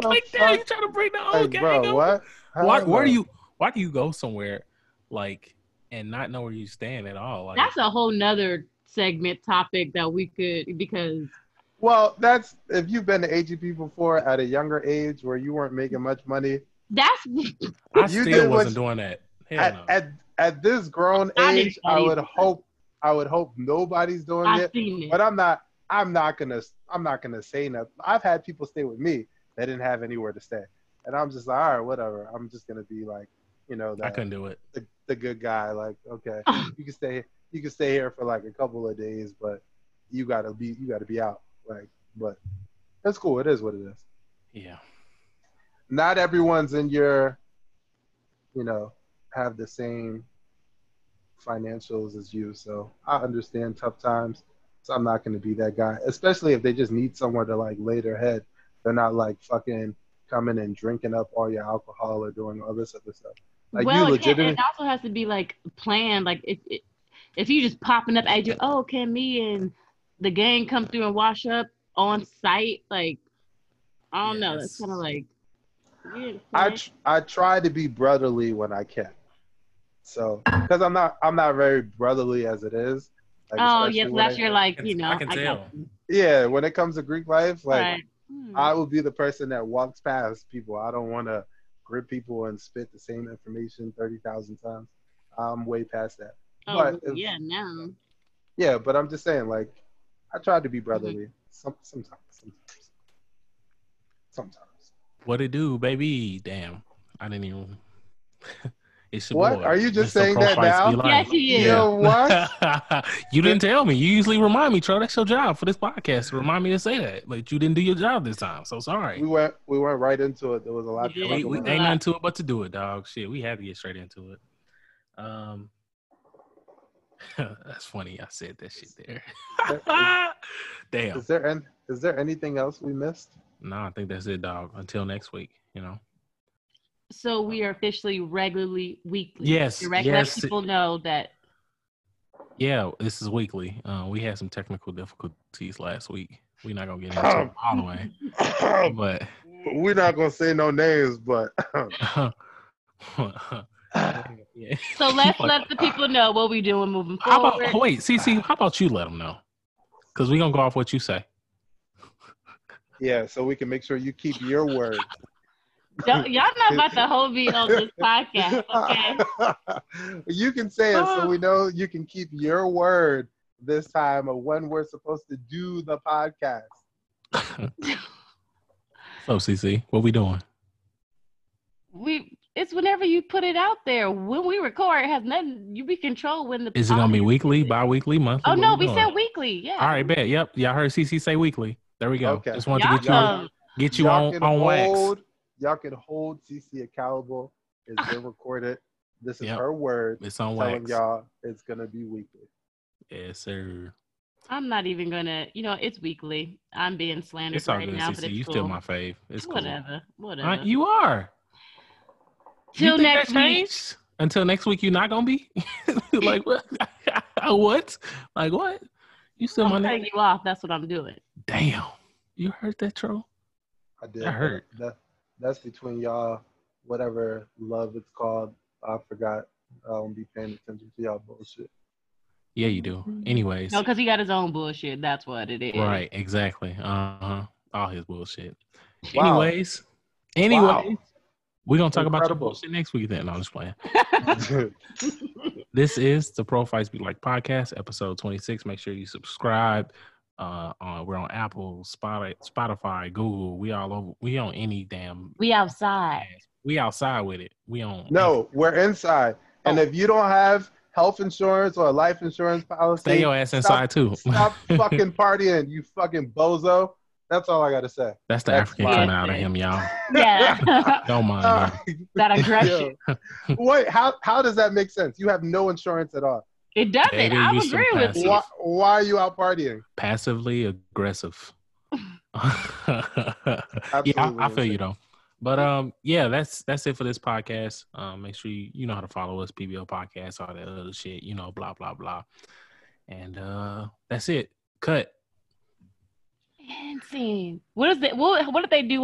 Like, damn, you trying to bring the whole Hey, gang bro, over? what? Why, Hell where do you? Why do you go somewhere like and not know where you stand at all? Like, That's a whole nother segment topic that we could because Well, that's if you've been to AGP before at a younger age where you weren't making much money. that's I still wasn't doing that. At, no. at at this grown I age, I would either. hope I would hope nobody's doing it. it. But I'm not. I'm not gonna. I'm not gonna say nothing. I've had people stay with me that didn't have anywhere to stay, and I'm just like, all right, whatever. I'm just gonna be like, you know, I the, couldn't do it. the, the good guy. Like, okay, you can stay. You can stay here for like a couple of days, but you gotta be. You gotta be out. Like, but that's cool. It is what it is. Yeah. Not everyone's in your. You know, have the same financials as you, so I understand tough times. So I'm not going to be that guy, especially if they just need somewhere to like lay their head. They're not like fucking coming and drinking up all your alcohol or doing all this other stuff. Like well, you it, it also has to be like planned. Like if if, if you just popping up at you, oh, can me and the gang come through and wash up on site? Like I don't know. That's kind of like you I tr- I try to be brotherly when I can. So, because I'm not I'm not very brotherly as it is. Like, oh yes, when that's it- your like you know. I can got tell. you. Yeah, when it comes to Greek life, like Right. I mm-hmm. will be the person that walks past people. I don't want to grip people and spit the same information thirty thousand times. I'm way past that. Oh, But if- yeah, now. Yeah, but I'm just saying, like, I tried to be mm-hmm. brotherly. Some sometimes, sometimes, sometimes. What it do, baby? Damn, I didn't even. it's your What? boy. Are you just Mr. saying that Pro Fights now? Yes, he is. You know what? you didn't tell me. You usually remind me, Tro. That's your job for this podcast. to Remind me to say that, but you didn't do your job this time. So sorry. We went we went right into it. There was a lot. You a did. lot We, going we on. ain't nothing to it but to do it, dog. Shit, we had to get straight into it. Um, that's funny. I said that shit there. Damn. Is there any, is there anything else we missed? No, I think that's it, dog. Until next week, you know. So we are officially regularly weekly. Yes, Direct yes. let people know that Yeah, this is weekly. Uh, we had some technical difficulties last week. We're not gonna get into it all the way, but We're not gonna say no names, but so let's let the people know what we're doing moving forward. How forward. about wait, CC? How about you let them know? Because we're gonna go off what you say. yeah, so we can make sure you keep your word. Y'all y'all not about to hold me on this podcast, okay? you can say it so we know you can keep your word this time of when we're supposed to do the podcast. So CC, what we doing? We it's whenever you put it out there. When we record, it has nothing. You be control when the. Is it gonna be weekly, is. bi-weekly, monthly? Oh no, we doing? said weekly. Yeah. All right, bet. Yep, y'all heard CC say weekly. There we go. Okay. Just wanted Y'all to get you come. get you Y'all on can on wax. Hold, Y'all can hold CC accountable. It's been recorded. This is Yep. her word It's on telling wax. y'all it's gonna be weekly. Yes, sir. I'm not even gonna. You know, it's weekly. I'm being slandered It's all right good, now, but it's You cool. still my fave. It's cool. whatever. Whatever. Uh, you are. You Till think next week. Until next week, you're not gonna be like what? what? Like what? You still my I'm nigga? cutting you off. That's what I'm doing. Damn. You heard that, troll? I did. That hurt. That, that's between y'all, whatever love it's called. I forgot. I don't be paying attention to y'all bullshit. Yeah, you do. Anyways, No, because he got his own bullshit. That's what it is. right? Exactly. Uh huh. All his bullshit. Wow. Anyways, anyway, Wow. we're gonna talk about your Incredible. bullshit next week. Then, no, I'm just playing. This is the Pro Fights Be Like podcast, episode 26. Make sure you subscribe. Uh, on, we're on Apple, Spotify, Spotify, Google. We all over. We on any damn. We outside. We outside with it. We on. no, we're inside. And Oh. if you don't have health insurance or a life insurance policy, Stay your ass stop- inside too. stop fucking partying, you fucking bozo. That's all I gotta say. That's the That's African fine. coming out of him, y'all. Yeah. Don't mind. Uh, that aggression. yo. Wait, how how does that make sense? You have no insurance at all. It doesn't. Baby, I agree with you. Why, why are you out partying? Passively aggressive. yeah, I, I feel you though. But um, yeah, that's that's it for this podcast. Um, make sure you you know how to follow us, PBO Podcast, all that other shit, you know, blah blah blah. And uh, that's it. Cut. And scene. What is it? What, what did they do